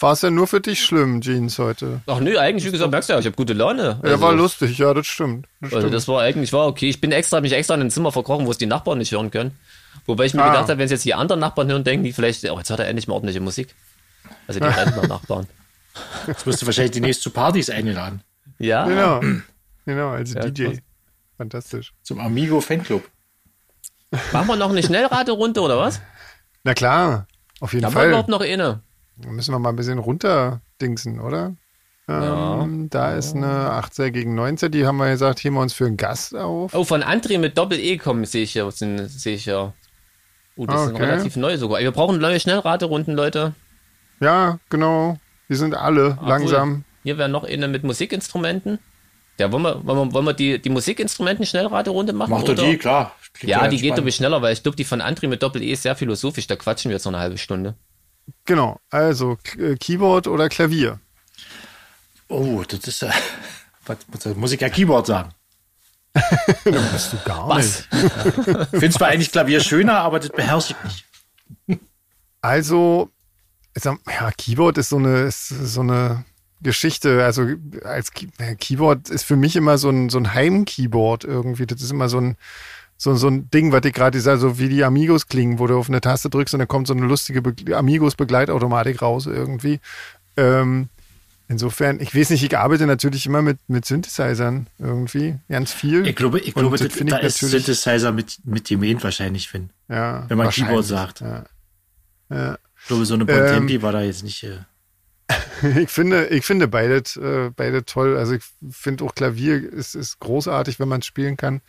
war es ja nur für dich schlimm, Jeans, heute. Ach nö, eigentlich, wie gesagt, merkst du ja, ich habe gute Laune. Ja, war lustig, ja, das stimmt. Das Also stimmt. das war eigentlich war okay. Ich bin extra mich extra in ein Zimmer verkrochen, wo es die Nachbarn nicht hören können. Wobei ich mir Ah. gedacht habe, wenn es jetzt die anderen Nachbarn hören, denken die vielleicht, oh, jetzt hat er endlich mal ordentliche Musik. Also die Rentner-Nachbarn. Jetzt wirst du wahrscheinlich demnächst zu Partys eingeladen. Ja. Genau. Genau, als Ja, DJ. krass. Fantastisch. Zum Amigo Fanclub. Machen wir noch eine Schnellraterunde oder was? Na klar, auf jeden wir Fall. überhaupt noch eine? Da müssen wir mal ein bisschen runterdingsen, oder? Ähm, Da ist eine 18 gegen 19, die haben wir gesagt, heben wir uns für einen Gast auf. Oh, von André mit Doppel-E kommen, sehe ich ja. Sind, sehe ich ja. Oh, das ist Okay. relativ neu sogar. Wir brauchen neue Schnellraterunden, Leute. Ja, genau. Die sind alle langsam. Hier wäre noch eine mit Musikinstrumenten. Ja, wollen wir, wollen wir, wollen wir die, die Musikinstrumenten-Schnellraterunde machen? Mach doch die, klar. Klingt Ja, die geht ich schneller, weil ich glaube, die von André mit Doppel-E ist sehr philosophisch. Da quatschen wir jetzt noch eine halbe Stunde. Genau. Also K- äh, Keyboard oder Klavier. Oh, das ist ja. Was, was muss ich ja Keyboard sagen? Bist du gar Was? Ich finde zwar eigentlich Klavier schöner, aber das beherrsche ich nicht. Also, ja, Keyboard ist so eine, ist so eine Geschichte. Also als Key Keyboard ist für mich immer so ein, so ein Heim-Keyboard irgendwie. Das ist immer so ein, so, so ein Ding, was ich gerade sage, so wie die Amigos klingen, wo du auf eine Taste drückst und dann kommt so eine lustige Be Amigos-Begleitautomatik raus irgendwie. Ähm, insofern, ich weiß nicht, ich arbeite natürlich immer mit, mit Synthesizern irgendwie, ganz viel. Ich glaube, ich glaube das das, finde da ich ist Synthesizer mit, mit gemeint wahrscheinlich, Finn. ja, wenn man Keyboard sagt. Ja. Ja. Ich glaube, so eine Ähm, Bontempi war da jetzt nicht. Äh, Ich finde, ich finde beide, äh, beide toll. Also ich finde auch Klavier ist, ist großartig, wenn man es spielen kann.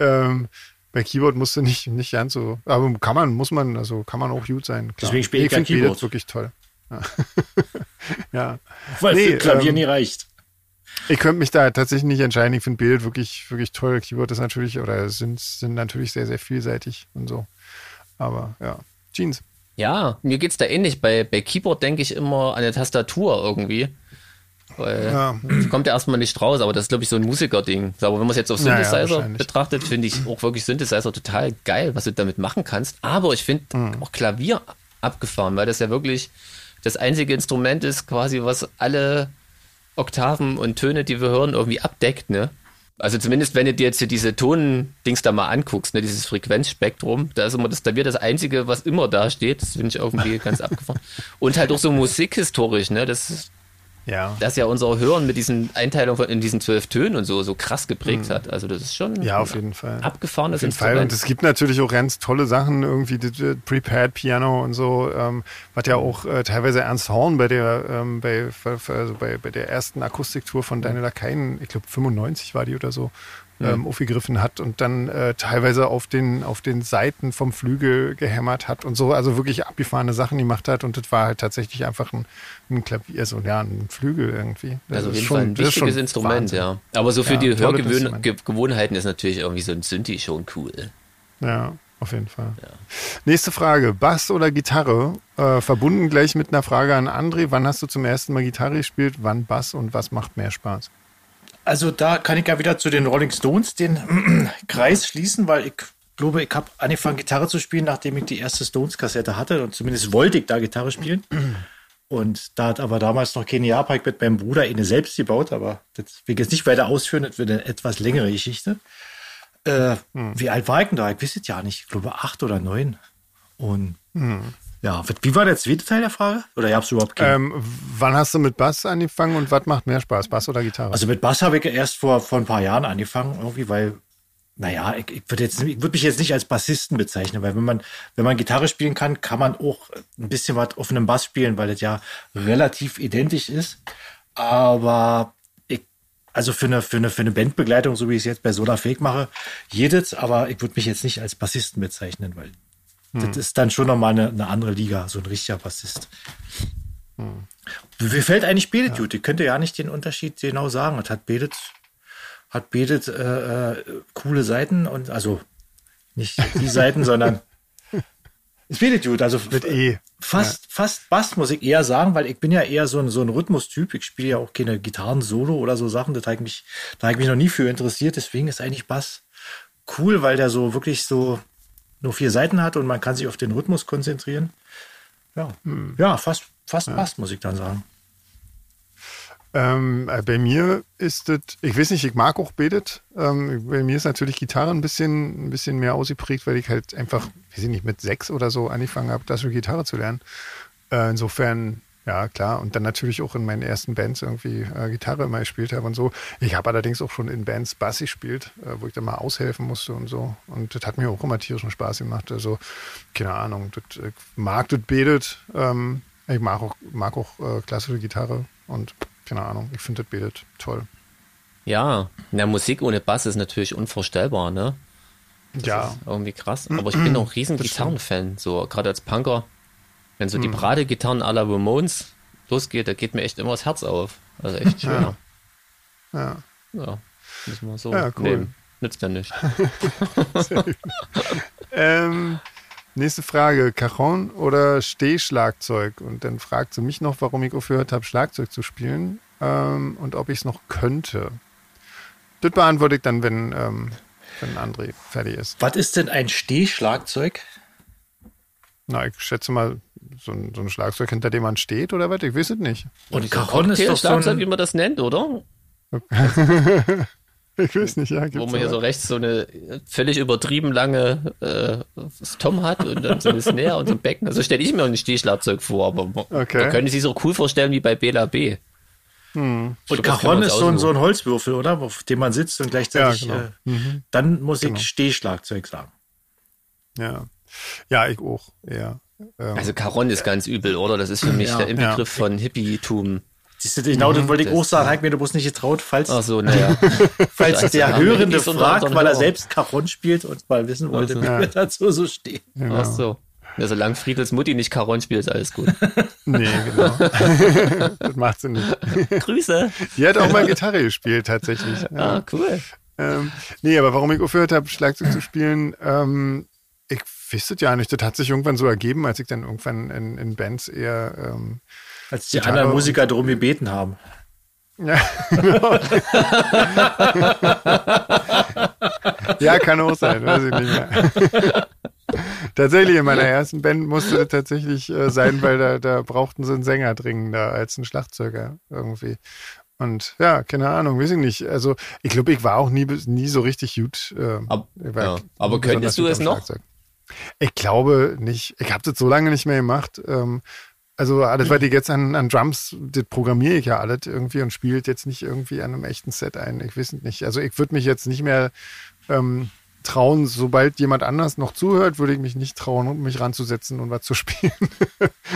Ähm, bei Keyboard musst du nicht, nicht ganz so, aber kann man, muss man, also kann man auch gut sein. Klar. Deswegen spiele ich finde Keyboard. beides wirklich toll. ja. Weil nee, für Klavier ähm, nie reicht. Ich könnte mich da tatsächlich nicht entscheiden. Ich finde Bild wirklich, wirklich toll. Keyboard ist natürlich, oder sind, sind natürlich sehr, sehr vielseitig und so. Aber ja, Jeans. Ja, mir geht's da ähnlich. Bei, bei Keyboard denke ich immer an eine Tastatur irgendwie. Weil ja. kommt ja erstmal nicht raus, aber das ist, glaube ich, so ein Musiker-Ding. Aber wenn man es jetzt auf Synthesizer ja, ja, betrachtet, finde ich auch wirklich Synthesizer total geil, was du damit machen kannst. Aber ich finde mhm. auch Klavier abgefahren, weil das ja wirklich das einzige Instrument ist, quasi, was alle Oktaven und Töne, die wir hören, irgendwie abdeckt, ne? Also zumindest, wenn du dir jetzt hier diese Ton-Dings da mal anguckst, ne, dieses Frequenzspektrum, da ist immer das Klavier das Einzige, was immer da steht. Das finde ich irgendwie ganz abgefahren. Und halt auch so musikhistorisch, ne? Das ja. dass ja unser Hören mit diesen Einteilungen in diesen zwölf Tönen und so so krass geprägt mhm. hat. Also das ist schon ja auf jeden Fall abgefahrenes auf jeden Instrument. Fall. Und es gibt natürlich auch ganz tolle Sachen irgendwie Prepared Piano und so, ähm, was ja auch äh, teilweise Ernst Horn bei der ähm, bei, also bei bei der ersten Akustiktour von Daniel Lakaien, ich glaube 95 war die oder so, ähm, aufgegriffen hat und dann äh, teilweise auf den, auf den Seiten vom Flügel gehämmert hat und so, also wirklich abgefahrene Sachen gemacht hat und das war halt tatsächlich einfach ein, ein Klavier, also ja, ein Flügel irgendwie. Das also auf jeden schon, Fall ein wichtiges Instrument, Wahnsinn. ja. Aber so für ja, die Hörgewohnheiten ist natürlich irgendwie so ein Synthi schon cool. Ja, auf jeden Fall. Ja. Nächste Frage: Bass oder Gitarre? Äh, verbunden gleich mit einer Frage an André. Wann hast du zum ersten Mal Gitarre gespielt? Wann Bass und was macht mehr Spaß? Also da kann ich ja wieder zu den Rolling Stones den Kreis schließen, weil ich glaube, ich habe angefangen Gitarre zu spielen, nachdem ich die erste Stones-Kassette hatte und zumindest wollte ich da Gitarre spielen. Und da hat aber damals noch keine Jahrpark mit meinem Bruder eine selbst gebaut, aber das will ich jetzt nicht weiter ausführen, das wird eine etwas längere Geschichte. Äh, hm. Wie alt war ich denn da? Ich weiß es ja nicht. Ich glaube acht oder neun. Und hm. Ja, wie war der zweite Teil der Frage? Oder gab es überhaupt keinen? Ähm, wann hast du mit Bass angefangen und was macht mehr Spaß, Bass oder Gitarre? Also mit Bass habe ich erst vor, vor ein paar Jahren angefangen, irgendwie, weil, naja, ich, ich würde würde mich jetzt nicht als Bassisten bezeichnen, weil wenn man, wenn man Gitarre spielen kann, kann man auch ein bisschen was auf einem Bass spielen, weil das ja relativ identisch ist. Aber ich, also für eine, für eine, für eine Bandbegleitung, so wie ich es jetzt bei Soda Fake mache, jedes, aber ich würde mich jetzt nicht als Bassisten bezeichnen, weil hm. Das ist dann schon nochmal eine, eine andere Liga, so ein richtiger Bassist. Hm. Wie fällt eigentlich Bedet ja. gut? Ich könnte ja nicht den Unterschied genau sagen. Das hat Bedet, hat Bedet äh, äh, coole Seiten und also nicht die Seiten, sondern es betet gut. Also mit E. Fast, ja. fast Bass muss ich eher sagen, weil ich bin ja eher so ein, so ein Rhythmustyp. Ich spiele ja auch keine Gitarren-Solo oder so Sachen. Das hat mich, da habe ich mich noch nie für interessiert. Deswegen ist eigentlich Bass cool, weil der so wirklich so nur vier Seiten hat und man kann sich auf den Rhythmus konzentrieren. Ja, hm. ja fast, fast ja. passt, muss ich dann sagen. Ähm, äh, bei mir ist es, ich weiß nicht, ich mag auch Betet. Ähm, bei mir ist natürlich Gitarre ein bisschen, ein bisschen mehr ausgeprägt, weil ich halt einfach, weiß ich nicht, mit sechs oder so angefangen habe, das für Gitarre zu lernen. Äh, insofern ja, klar. Und dann natürlich auch in meinen ersten Bands irgendwie äh, Gitarre immer gespielt habe und so. Ich habe allerdings auch schon in Bands Bass gespielt, äh, wo ich dann mal aushelfen musste und so. Und das hat mir auch immer tierischen Spaß gemacht. Also, keine Ahnung, das, ich mag das betet. Ähm, ich mag auch, mag auch äh, klassische Gitarre und keine Ahnung, ich finde das betet toll. Ja, na, Musik ohne Bass ist natürlich unvorstellbar, ne? Das ja. irgendwie krass. Aber ich bin auch ein riesen Gitarrenfan, so gerade als Punker. Wenn so die Bradegitarren à la Ramones losgeht, da geht mir echt immer das Herz auf. Also echt schön. Ja. Ja. ja müssen wir so ja, cool. nehmen. Nützt ja nicht. ähm, nächste Frage. Cajon oder Stehschlagzeug? Und dann fragt sie mich noch, warum ich aufgehört habe, Schlagzeug zu spielen ähm, und ob ich es noch könnte. Das beantworte ich dann, wenn, ähm, wenn André fertig ist. Was ist denn ein Stehschlagzeug? Na, ich schätze mal, so ein, so ein Schlagzeug, hinter dem man steht oder was? Ich weiß es nicht. Und Cajon ist doch so ein... wie man das nennt, oder? ich weiß nicht, ja. Wo man hier so rechts so eine völlig übertrieben lange äh, Tom hat und dann so eine Snare und so ein Becken. Also stelle ich mir ein Stehschlagzeug vor, aber okay. man könnte sich so cool vorstellen wie bei Bela B. Hm. Und Cajon ist so ein, so ein Holzwürfel, oder? Auf dem man sitzt und gleichzeitig. Ja, genau. äh, mhm. Dann muss ich genau. Stehschlagzeug sagen. Ja. Ja, ich auch, ja. Ähm, also Caron ist ganz übel, oder? Das ist für mich ja, der Inbegriff ja. von Hippie-Tum. Genau, das wollte ich auch sagen, hat mir du bloß nicht getraut, falls, Ach so, naja. falls der Hörende fragt, weil er selbst Caron spielt und mal wissen wollte, also, wie ja. wir dazu so stehen. Genau. Ach so. Ja, solange Friedels Mutti nicht Caron spielt, ist alles gut. Nee, genau. das macht sie nicht. Grüße. Die hat auch mal Gitarre gespielt, tatsächlich. Ja. Ah, cool. Ähm, nee, aber warum ich aufgehört habe, Schlagzeug zu spielen, ähm, ich wüsste ja nicht. Das hat sich irgendwann so ergeben, als ich dann irgendwann in, in Bands eher. Ähm, als die anderen Musiker darum gebeten haben. Ja, ja, kann auch sein, weiß ich nicht mehr. tatsächlich, in meiner ersten Band musste das tatsächlich äh, sein, weil da, da brauchten sie einen Sänger dringender als einen Schlagzeuger irgendwie. Und ja, keine Ahnung, weiß ich nicht. Also ich glaube, ich war auch nie, nie so richtig gut. Äh, Ab, ja. Aber könntest du es noch? Ich glaube nicht. Ich habe das so lange nicht mehr gemacht. Ähm, also alles, was ich jetzt an, an Drums, das programmiere ich ja alles irgendwie und spielt jetzt nicht irgendwie an einem echten Set ein. Ich weiß nicht. Also ich würde mich jetzt nicht mehr ähm, trauen, sobald jemand anders noch zuhört, würde ich mich nicht trauen, mich ranzusetzen und was zu spielen.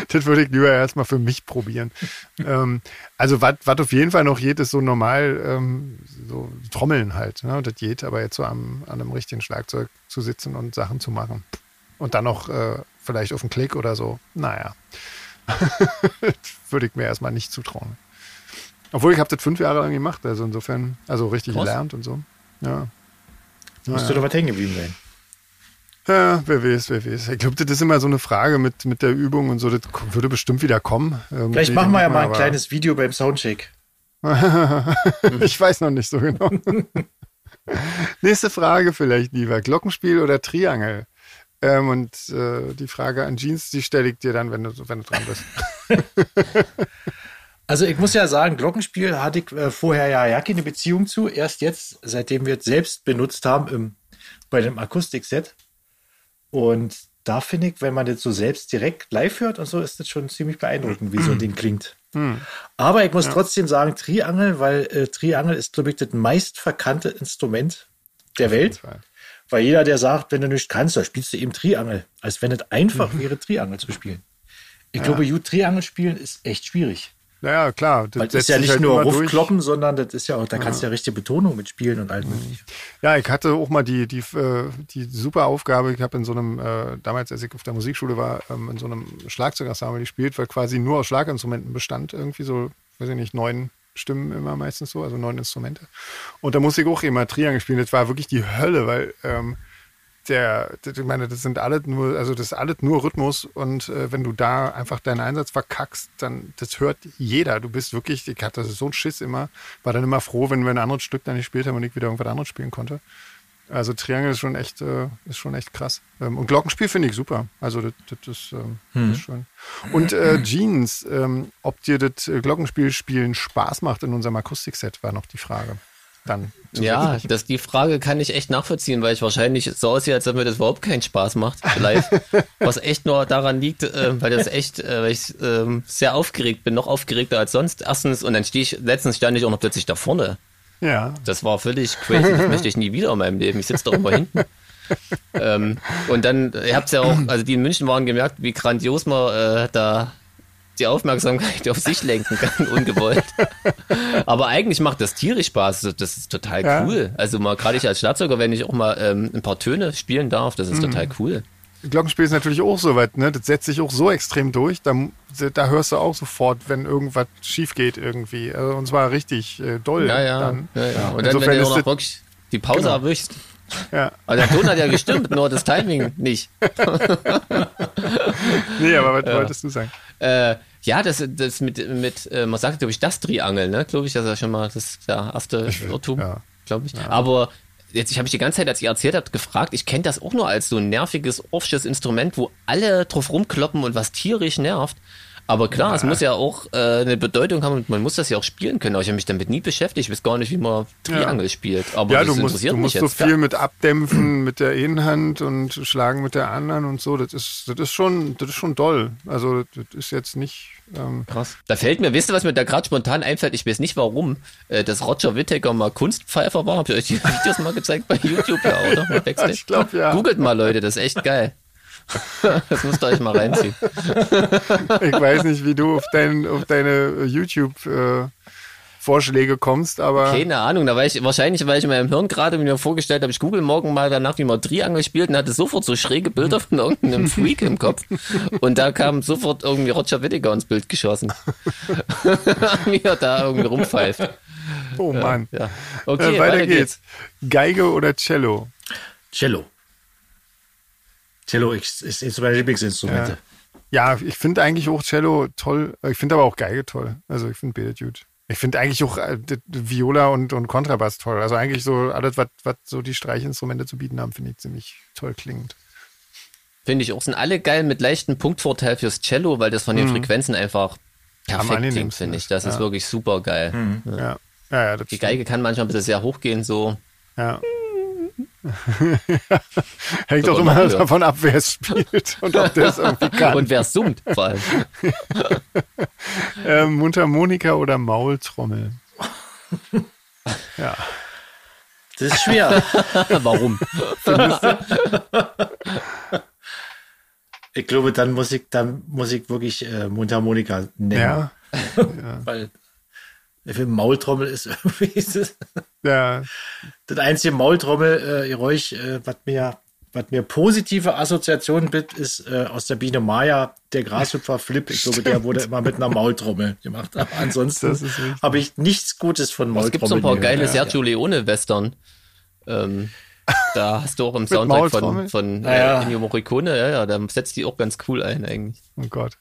das würde ich lieber erstmal für mich probieren. ähm, also was auf jeden Fall noch geht, ist so normal, ähm, so Trommeln halt. Ne? Das geht, aber jetzt so am, an einem richtigen Schlagzeug zu sitzen und Sachen zu machen. Und dann noch äh, vielleicht auf einen Klick oder so. Naja. Würde ich mir erstmal nicht zutrauen. Obwohl ich habe das fünf Jahre lang gemacht, also insofern, also richtig Krass. gelernt und so. Ja. Müsste ja. doch was hängen geblieben sein. Ja, wer weiß, wer weiß. Ich glaube, das ist immer so eine Frage mit, mit der Übung und so. Das würde bestimmt wieder kommen. Irgendwie. Vielleicht machen wir ja mal ein kleines Video beim Soundcheck. ich weiß noch nicht so genau. Nächste Frage vielleicht lieber. Glockenspiel oder Triangel? Ähm, und äh, die Frage an Jeans, die stelle ich dir dann, wenn du, wenn du dran bist. Also ich muss ja sagen, Glockenspiel hatte ich äh, vorher ja, ja keine Beziehung zu. Erst jetzt, seitdem wir es selbst benutzt haben im, bei dem Akustikset. Und da finde ich, wenn man das so selbst direkt live hört und so, ist das schon ziemlich beeindruckend, wie so ein Ding klingt. Hm. Aber ich muss ja. trotzdem sagen, Triangel, weil äh, Triangel ist, glaube ich, das meist verkannte Instrument der Welt. Weil jeder, der sagt, wenn du nicht kannst, dann spielst du eben Triangel. Als wenn es einfach mhm. wäre, Triangel zu spielen. Ich ja. glaube, Triangel spielen ist echt schwierig. Naja, klar. Das, das ist ja nicht halt nur Rufkloppen, sondern das ist ja auch, da kannst du ja. ja richtige Betonung mitspielen und all mögliche. Ja, ich hatte auch mal die, die, äh, die super Aufgabe, ich habe in so einem, äh, damals als ich auf der Musikschule war, ähm, in so einem Schlagzeugensemble gespielt, weil quasi nur aus Schlaginstrumenten bestand, irgendwie so, weiß ich nicht, neun Stimmen immer meistens so, also neun Instrumente. Und da musste ich auch immer Triangel spielen. Das war wirklich die Hölle, weil ähm, der, ich meine, das sind alle nur, also das ist alles nur Rhythmus und äh, wenn du da einfach deinen Einsatz verkackst, dann, das hört jeder. Du bist wirklich, ich hatte so einen Schiss immer, war dann immer froh, wenn wir ein anderes Stück dann nicht gespielt haben und ich wieder irgendwas anderes spielen konnte. Also Triangel ist schon echt, äh, ist schon echt krass. Ähm, und Glockenspiel finde ich super. Also das, das, ist, ähm, hm. das ist schön. Und äh, Jeans, ähm, ob dir das Glockenspiel spielen Spaß macht in unserem Akustikset, war noch die Frage dann. Ja, das, die Frage kann ich echt nachvollziehen, weil ich wahrscheinlich so aussehe, als ob mir das überhaupt keinen Spaß macht, live. Was echt nur daran liegt, äh, weil das echt, äh, weil ich äh, sehr aufgeregt bin, noch aufgeregter als sonst. Erstens, und dann stehe ich, letztens stand ich auch noch plötzlich da vorne. Ja. Das war völlig crazy. Das möchte ich nie wieder in meinem Leben. Ich sitze doch immer hinten. ähm, und dann, ihr habt ja auch, also die in München waren gemerkt, wie grandios man äh, da die Aufmerksamkeit auf sich lenken kann, ungewollt. Aber eigentlich macht das tierisch Spaß. Das ist total ja. cool. Also mal gerade ich als Schlagzeuger, wenn ich auch mal ähm, ein paar Töne spielen darf, das ist mhm. total cool. Glockenspiel ist natürlich auch so weit, ne? Das setzt sich auch so extrem durch. Da, da hörst du auch sofort, wenn irgendwas schief geht irgendwie. Also, und zwar richtig äh, doll. Ja, ja. Dann. ja, ja. Und dann, wenn du auch noch wirklich die Pause genau. erwischst. Ja. Also der Ton hat ja gestimmt, nur das Timing nicht. nee, aber was ja. wolltest du sagen? Äh, ja, das, das mit, mit äh, man sagt, glaube ich, das Triangel, ne? Glaube ich, das ist ja schon mal das der erste Irrtum, ja. glaube ich. Ja. Aber jetzt, ich habe mich die ganze Zeit, als ihr erzählt habt, gefragt, ich kenne das auch nur als so ein nerviges, offsches Instrument, wo alle drauf rumkloppen und was tierisch nervt. Aber klar, ja. es muss ja auch äh, eine Bedeutung haben und man muss das ja auch spielen können. Aber ich habe mich damit nie beschäftigt. Ich weiß gar nicht, wie man Triangel ja. spielt. Aber ja, du musst, du musst so viel mit abdämpfen mit der Innenhand und schlagen mit der anderen und so. Das ist, das ist schon, das ist schon doll. Also das ist jetzt nicht. Ähm Krass. Da fällt mir, wisst ihr, was mir da gerade spontan einfällt? Ich weiß nicht warum, äh, dass Roger Whittaker mal Kunstpfeifer war. Habt ihr euch die Videos mal gezeigt bei YouTube, ja, oder? ich glaube ja. Googelt mal, Leute, das ist echt geil. Das müsst ihr euch mal reinziehen. Ich weiß nicht, wie du auf, dein, auf deine YouTube- äh, Vorschläge kommst, aber. Keine Ahnung, da war ich, wahrscheinlich, weil ich in meinem Hirn gerade mir vorgestellt habe, ich google morgen mal danach, wie man Triangle spielt und hatte sofort so schräge Bilder von irgendeinem Freak im Kopf. Und da kam sofort irgendwie Roger Whittaker ins Bild geschossen. wie er da irgendwie rumpfeift. Oh Mann. Ja. Okay, äh, weiter, weiter geht's. geht's. Geige oder Cello? Cello. Cello ist, ist, ist meine Lieblingsinstrumente. Ja. ja, ich finde eigentlich auch Cello toll. Ich finde aber auch Geige toll. Also ich finde beide gut. Ich finde eigentlich auch äh, Viola und, und Kontrabass toll. Also eigentlich so alles, was, so die Streichinstrumente zu bieten haben, finde ich ziemlich toll klingend. Finde ich auch. Sind alle geil mit leichten Punktvorteil fürs Cello, weil das von den mhm. Frequenzen einfach perfekt klingt, finde ich. Das ja. ist wirklich super geil. Mhm. Ja. Ja, ja, die Geige kann manchmal ein bisschen sehr hoch gehen, so. Ja. Hängt doch immer davon ab, wer es spielt und ob der es irgendwie kann. Und wer es summt, vor allem. ähm, Mundharmonika oder Maultrommel? ja. Das ist schwer. Warum? ich glaube, dann muss ich, dann muss ich wirklich äh, Mundharmonika nennen. Ja. ja. Weil ich finde, Maultrommel ist irgendwie ja. das einzige Maultrommel-Geräusch, äh, äh, was mir, was mir positive Assoziationen bietet, ist äh, aus der Biene Maya, der Grashüpfer Flip. Ich glaube, der wurde immer mit einer Maultrommel gemacht. Aber ansonsten habe ich nichts Gutes von Maultrommeln. Es gibt so ein paar geile Sergio Leone-Western. Ähm, da hast du auch im Soundtrack von, von äh, Ennio Morricone, ja, ja, da setzt die auch ganz cool ein eigentlich. Oh Gott.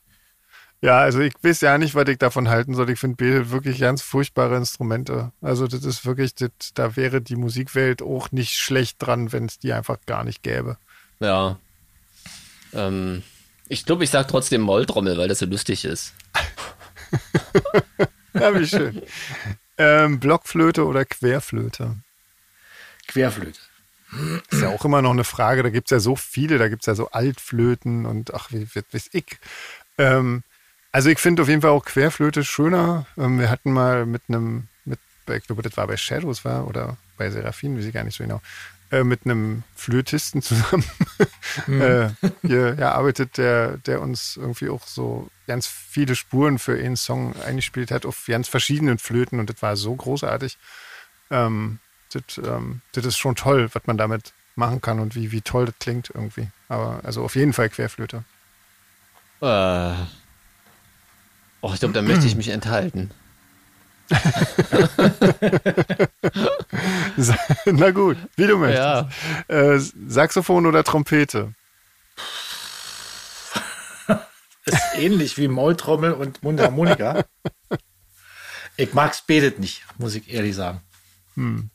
Ja, also ich weiß ja nicht, was ich davon halten soll. Ich finde Beatles wirklich ganz furchtbare Instrumente. Also das ist wirklich, das, da wäre die Musikwelt auch nicht schlecht dran, wenn es die einfach gar nicht gäbe. Ja. Ähm, ich glaube, ich sage trotzdem Molltrommel, weil das so lustig ist. ja, wie schön. Ähm, Blockflöte oder Querflöte? Querflöte. Ist ja auch immer noch eine Frage, da gibt es ja so viele, da gibt es ja so Altflöten und ach, wie, wie weiß ich. Ähm, also ich finde auf jeden Fall auch Querflöte schöner. Ähm, wir hatten mal mit einem, mit, ich glaube, das war bei Shadows war oder bei Seraphin, weiß ich gar nicht so genau, äh, mit einem Flötisten zusammen mhm. äh, hier ja, arbeitet, der, der uns irgendwie auch so ganz viele Spuren für einen Song eingespielt hat auf ganz verschiedenen Flöten und das war so großartig. Ähm, das, ähm, das ist schon toll, was man damit machen kann und wie, wie toll das klingt irgendwie. Aber also auf jeden Fall Querflöte. Äh. Oh, ich glaube, da möchte ich mich enthalten. Na gut, wie du möchtest. Ja. Äh, Saxophon oder Trompete? ist ähnlich wie Maultrommel und Mundharmonika. ich mag es betet nicht, muss ich ehrlich sagen. Hm.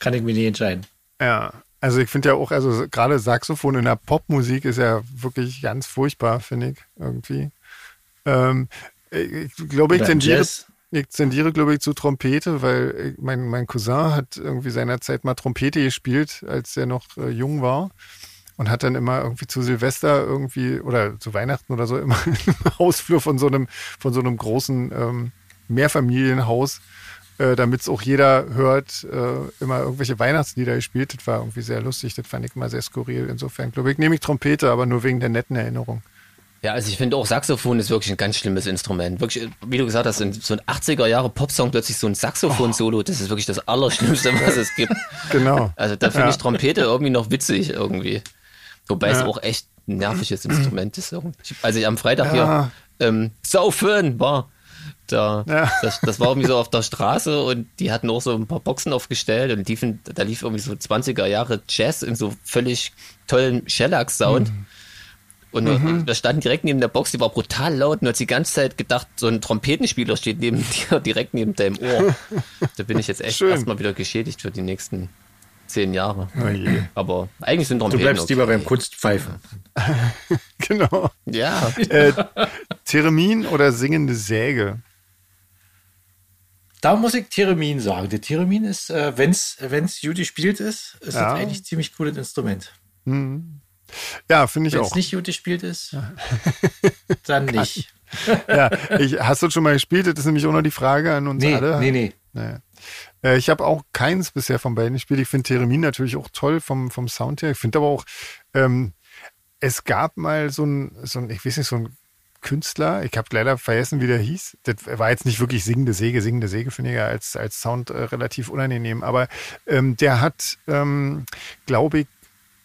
Kann ich mir nicht entscheiden. Ja, also ich finde ja auch, also gerade Saxophon in der Popmusik ist ja wirklich ganz furchtbar, finde ich irgendwie. Ähm, ich glaube, ich tendiere, ich tendiere, glaube ich, zu Trompete, weil mein, mein Cousin hat irgendwie seinerzeit mal Trompete gespielt, als er noch äh, jung war. Und hat dann immer irgendwie zu Silvester irgendwie oder zu Weihnachten oder so immer im Hausflur von so einem, von so einem großen ähm, Mehrfamilienhaus, äh, damit es auch jeder hört, äh, immer irgendwelche Weihnachtslieder gespielt. Das war irgendwie sehr lustig, das fand ich immer sehr skurril. Insofern glaube ich, nehme ich Trompete, aber nur wegen der netten Erinnerung. Ja, also ich finde auch Saxophon ist wirklich ein ganz schlimmes Instrument. Wirklich, wie du gesagt hast, so ein 80er Jahre Popsong plötzlich so ein Saxophon-Solo, das ist wirklich das Allerschlimmste, was es gibt. Genau. Also da finde ja. ich Trompete irgendwie noch witzig irgendwie. Wobei ja. es auch echt ein nerviges Instrument ist. Als ich am Freitag ja. hier ähm, saufen war, da, ja. das, das, war irgendwie so auf der Straße und die hatten auch so ein paar Boxen aufgestellt und liefen, da lief irgendwie so 20er Jahre Jazz in so völlig tollen Shellac-Sound. Mhm. Und mhm. wir standen direkt neben der Box, die war brutal laut und hat die ganze Zeit gedacht, so ein Trompetenspieler steht neben dir, direkt neben deinem Ohr. da bin ich jetzt echt erstmal wieder geschädigt für die nächsten zehn Jahre. Oh Aber eigentlich sind Trompeten. Du bleibst okay. lieber beim Kunstpfeifen. genau. Ja. Äh, Theremin oder singende Säge? Da muss ich Theremin sagen. Der Theremin ist, äh, wenn es Judy spielt ist, ist ja. das eigentlich ziemlich cooles Instrument. Mhm. Ja, finde ich Wenn's auch. Wenn es nicht gut gespielt ist, dann nicht. ja, ich, hast du schon mal gespielt? Das ist nämlich auch noch die Frage an uns nee, alle. Nee, nee. Naja. Äh, ich habe auch keins bisher von beiden gespielt. Ich finde Theremin natürlich auch toll vom, vom Sound her. Ich finde aber auch, ähm, es gab mal so ein, so ein, ich weiß nicht, so ein Künstler. Ich habe leider vergessen, wie der hieß. Das war jetzt nicht wirklich singende Säge. Singende Säge finde ich ja als, als Sound äh, relativ unangenehm. Aber ähm, der hat, ähm, glaube ich,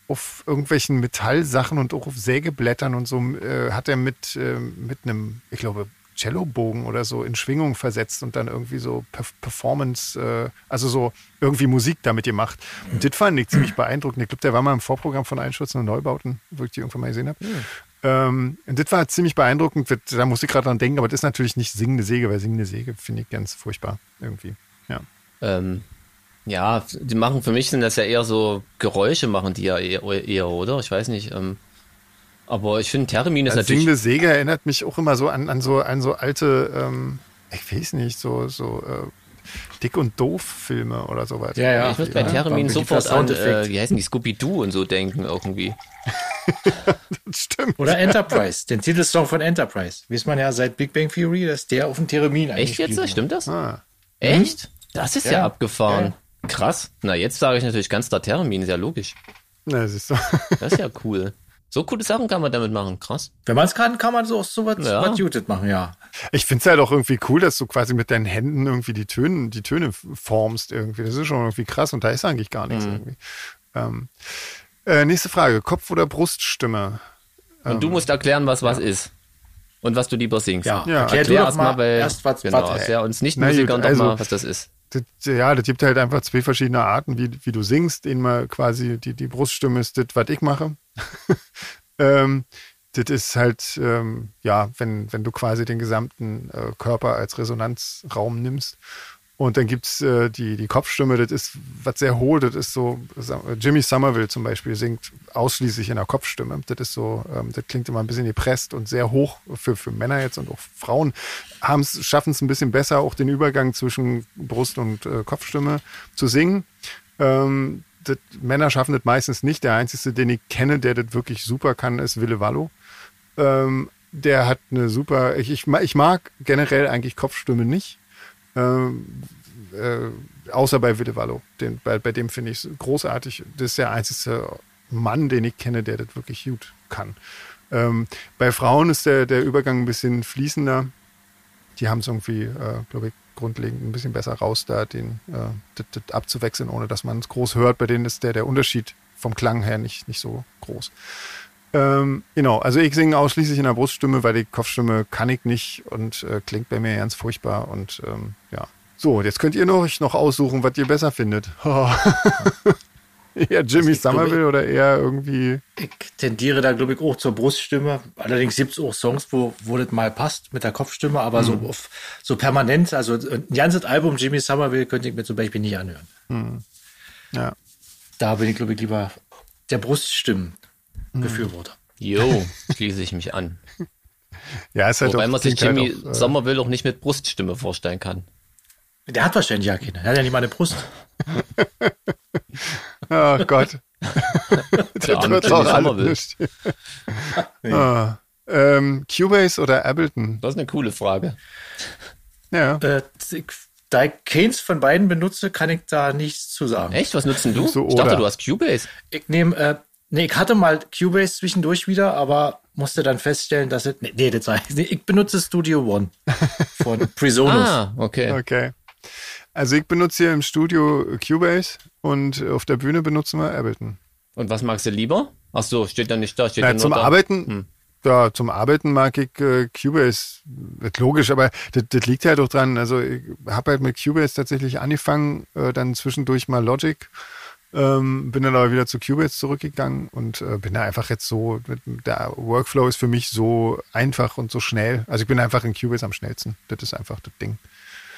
auf irgendwelchen Metallsachen und auch auf Sägeblättern und so äh, hat er mit, äh, mit einem, ich glaube, Cellobogen oder so in Schwingung versetzt und dann irgendwie so Performance, äh, also so irgendwie Musik damit gemacht. Und das fand ich ziemlich beeindruckend. Ich glaube, der war mal im Vorprogramm von Einstürzen und Neubauten, wo ich die irgendwann mal gesehen habe. Mhm. Ähm, und das war ziemlich beeindruckend. Da muss ich gerade dran denken, aber das ist natürlich nicht singende Säge, weil singende Säge finde ich ganz furchtbar irgendwie. Ja. Ähm, ja, die machen für mich sind das ja eher so Geräusche machen die ja eher, eher oder? Ich weiß nicht. Ähm, aber ich finde Termin ist natürlich. Singende Säge erinnert mich auch immer so an, an so an so alte, ähm, ich weiß nicht, so so äh, Dick und Doof Filme oder sowas. Ja, ja. Ich muss bei Termin ja, sofort an, äh, wie heißen die Scooby Doo und so denken irgendwie. das stimmt. Oder Enterprise, den Titelsong von Enterprise. Weiß man ja seit Big Bang Theory, dass der auf dem Termin eigentlich. Echt jetzt? Stimmt das? Ah. Echt? Das ist ja, ja abgefahren. Ja. Krass. Na, jetzt sage ich natürlich ganz da Termin, ist ja logisch. Na, siehst du. das ist ja cool. So coole Sachen kann man damit machen, krass. Wenn man es kann, kann man so, so was, ja. was Muted machen, ja. Ich finde es halt auch irgendwie cool, dass du quasi mit deinen Händen irgendwie die Töne, die Töne formst irgendwie. Das ist schon irgendwie krass und da ist eigentlich gar nichts mhm. irgendwie. Ähm, äh, nächste Frage: Kopf- oder Bruststimme? Und ähm, du musst erklären, was was ist. Und was du lieber singst. Ja, ja. erklär, erklär erst mal, weil, erst was, genau, was, erklär uns nicht Musikern also, doch mal, was das ist. Ja, das gibt halt einfach zwei verschiedene Arten, wie, wie du singst. Einmal quasi die, die Bruststimme ist das, was ich mache. ähm, das ist halt, ähm, ja, wenn, wenn du quasi den gesamten äh, Körper als Resonanzraum nimmst. Und dann gibt's äh, die, die Kopfstimme, das ist was sehr hohl, das ist so, Jimmy Somerville zum Beispiel singt ausschließlich in der Kopfstimme. Das ist so, ähm, das klingt immer ein bisschen gepresst und sehr hoch für, für Männer jetzt und auch Frauen schaffen es ein bisschen besser, auch den Übergang zwischen Brust und äh, Kopfstimme zu singen. Ähm, das, Männer schaffen das meistens nicht. Der einzige, den ich kenne, der das wirklich super kann, ist Wille Wallo. Ähm, der hat eine super, ich, ich, ich mag generell eigentlich Kopfstimme nicht. Ähm, äh, außer bei Wille Wallo. Den, bei, bei dem finde ich es großartig. Das ist der einzige Mann, den ich kenne, der das wirklich gut kann. Ähm, bei Frauen ist der, der Übergang ein bisschen fließender. Die haben es irgendwie, äh, glaube ich, grundlegend ein bisschen besser raus, da den äh, das, das abzuwechseln, ohne dass man es groß hört. Bei denen ist der, der Unterschied vom Klang her nicht, nicht so groß. Ähm, genau, also ich singe ausschließlich in der Bruststimme, weil die Kopfstimme kann ich nicht und äh, klingt bei mir ganz furchtbar und ähm, ja. So, jetzt könnt ihr noch, noch aussuchen, was ihr besser findet. eher Jimmy Somerville oder eher irgendwie. Ich tendiere da, glaube ich, auch zur Bruststimme. Allerdings gibt es auch Songs, wo, wo das mal passt mit der Kopfstimme, aber mhm. so, auf, so permanent, also ein ganzes Album Jimmy Somerville könnte ich mir zum Beispiel nicht anhören. Mhm. Ja. Da bin ich, glaube ich, lieber der Bruststimmen. Mhm. Befürworter. Jo, schließe ich mich an. ja, ist halt Wobei man sich Jimmy halt auch, äh, Sommerville auch nicht mit Bruststimme vorstellen kann. Der hat wahrscheinlich ja keine. Er hat ja nicht mal eine Brust. oh Gott. der wird auch alles nicht. nee. oh. ähm, Cubase oder Ableton? Das ist eine coole Frage. Ja. Äh, da ich keins von beiden benutze, kann ich da nichts zu sagen. Echt? Was nutzen du? So, ich dachte, du hast Cubase. Ich nehme äh, Nee, ich hatte mal Cubase zwischendurch wieder, aber musste dann feststellen, dass es. Nee, nee das war, nee, ich benutze Studio One von Presonus. ah, okay. Okay. Also ich benutze hier im Studio Cubase und auf der Bühne benutzen wir Ableton. Und was magst du lieber? Ach so, steht da nicht da. Steht Na, zum da. Arbeiten, hm. ja, zum Arbeiten mag ich äh, Cubase. Logisch, aber das, das liegt halt auch dran. Also ich habe halt mit Cubase tatsächlich angefangen, äh, dann zwischendurch mal Logic ähm, bin dann aber wieder zu Cubase zurückgegangen und äh, bin da einfach jetzt so, der Workflow ist für mich so einfach und so schnell. Also ich bin einfach in Cubase am schnellsten. Das ist einfach das Ding.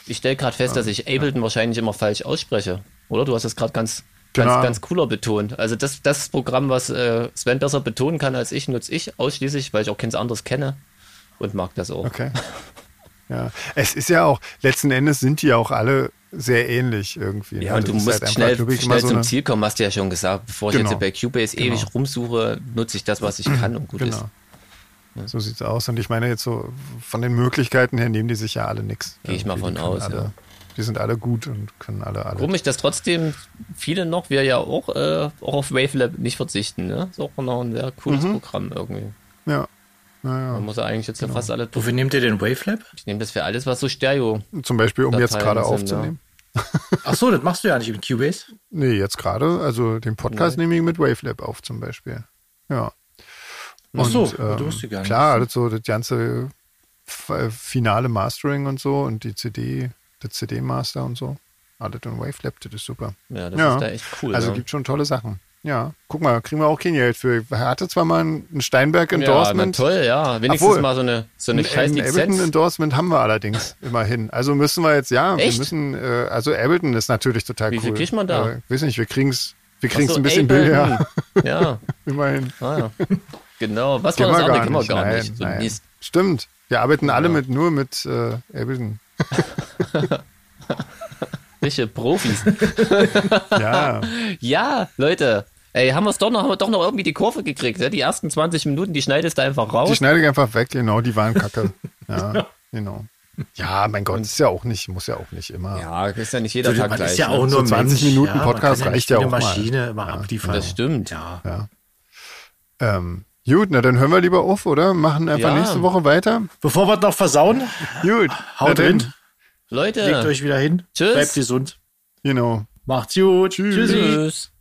Ich stelle gerade fest, dass ich Ableton ja. wahrscheinlich immer falsch ausspreche. Oder? Du hast das gerade ganz, ganz, genau. ganz cooler betont. Also das, das Programm, was äh, Sven besser betonen kann als ich, nutze ich ausschließlich, weil ich auch keins anderes kenne und mag das auch. Okay. Ja, es ist ja auch, letzten Endes sind die ja auch alle sehr ähnlich irgendwie. Ja, und du musst halt schnell, schnell so zum Ziel kommen, hast du ja schon gesagt. Bevor genau. ich jetzt bei Cubase genau. ewig rumsuche, nutze ich das, was ich kann und gut genau. ist. Ja. So sieht's aus. Und ich meine jetzt so von den Möglichkeiten her nehmen die sich ja alle nichts. Gehe ich mal von aus, alle, ja. Die sind alle gut und können alle alle. Warum ich das trotzdem viele noch, wir ja auch, äh, auch auf Wavelab nicht verzichten. Ne? Ist auch noch ein sehr cooles mhm. Programm irgendwie. Ja. Man muss ja eigentlich jetzt Genau. ja fast alles. Wofür nehmt ihr den Wavelab? Ich nehme das für alles, was so Stereo. Zum Beispiel, um jetzt gerade aufzunehmen. Ach so, das machst du ja nicht in Cubase. Nee, jetzt gerade. Also den Podcast nehme ich mit Wavelab auf zum Beispiel. Ja. Ach so, Und, ähm, du wusstest gar nicht. Klar, das so das ganze äh, finale Mastering und so und die CD, der CD-Master und so. Alles in Wavelab, das ist super. Ja, das ja. ist da echt cool. also ja. gibt schon tolle Sachen. Ja, guck mal, kriegen wir auch kein Geld für. Er hatte zwar mal ein ja, Steinberg-Endorsement. na toll, ja. Wenigstens Obwohl, mal so eine, so eine ein scheiß Lizenz. Ableton-Endorsement haben wir allerdings immerhin. Also müssen wir jetzt, ja, Echt? wir müssen, äh, also Ableton ist natürlich total Wie cool. viel kriegt man da? Äh, weiß nicht, wir kriegen's, wir Ach kriegen's so, ein bisschen Ableton. billiger, Ja, immerhin. ah, ja. genau. Was war das wir andere? Kennen wir gar nein, nicht. So nein. Mist. Stimmt. Wir arbeiten alle Ja. mit nur mit äh, Ableton. Welche Profis. Ja, ja, Leute. Ey, haben wir es doch noch, haben wir doch noch irgendwie die Kurve gekriegt. Ja? Die ersten 20 Minuten, die schneidest du einfach raus. die schneide ich einfach weg, genau, die waren kacke. Ja, genau. Ja, mein Gott, ist ja auch nicht, muss ja auch nicht immer. ja, ist ja nicht jeder Tag man gleich. ist ja ne? auch So nur 20 Mensch, Minuten ja, man Podcast reicht ja wie auch eine mal. Maschine immer abliefern. Das stimmt. Ja. Ja. Ähm, gut, na dann hören wir lieber auf, oder? Machen einfach Ja. nächste Woche weiter. Bevor wir es noch versauen, Gut, haut drin, Leute, legt euch wieder hin, Tschüss. bleibt gesund, Genau. macht's gut, Tschüssi. tschüss.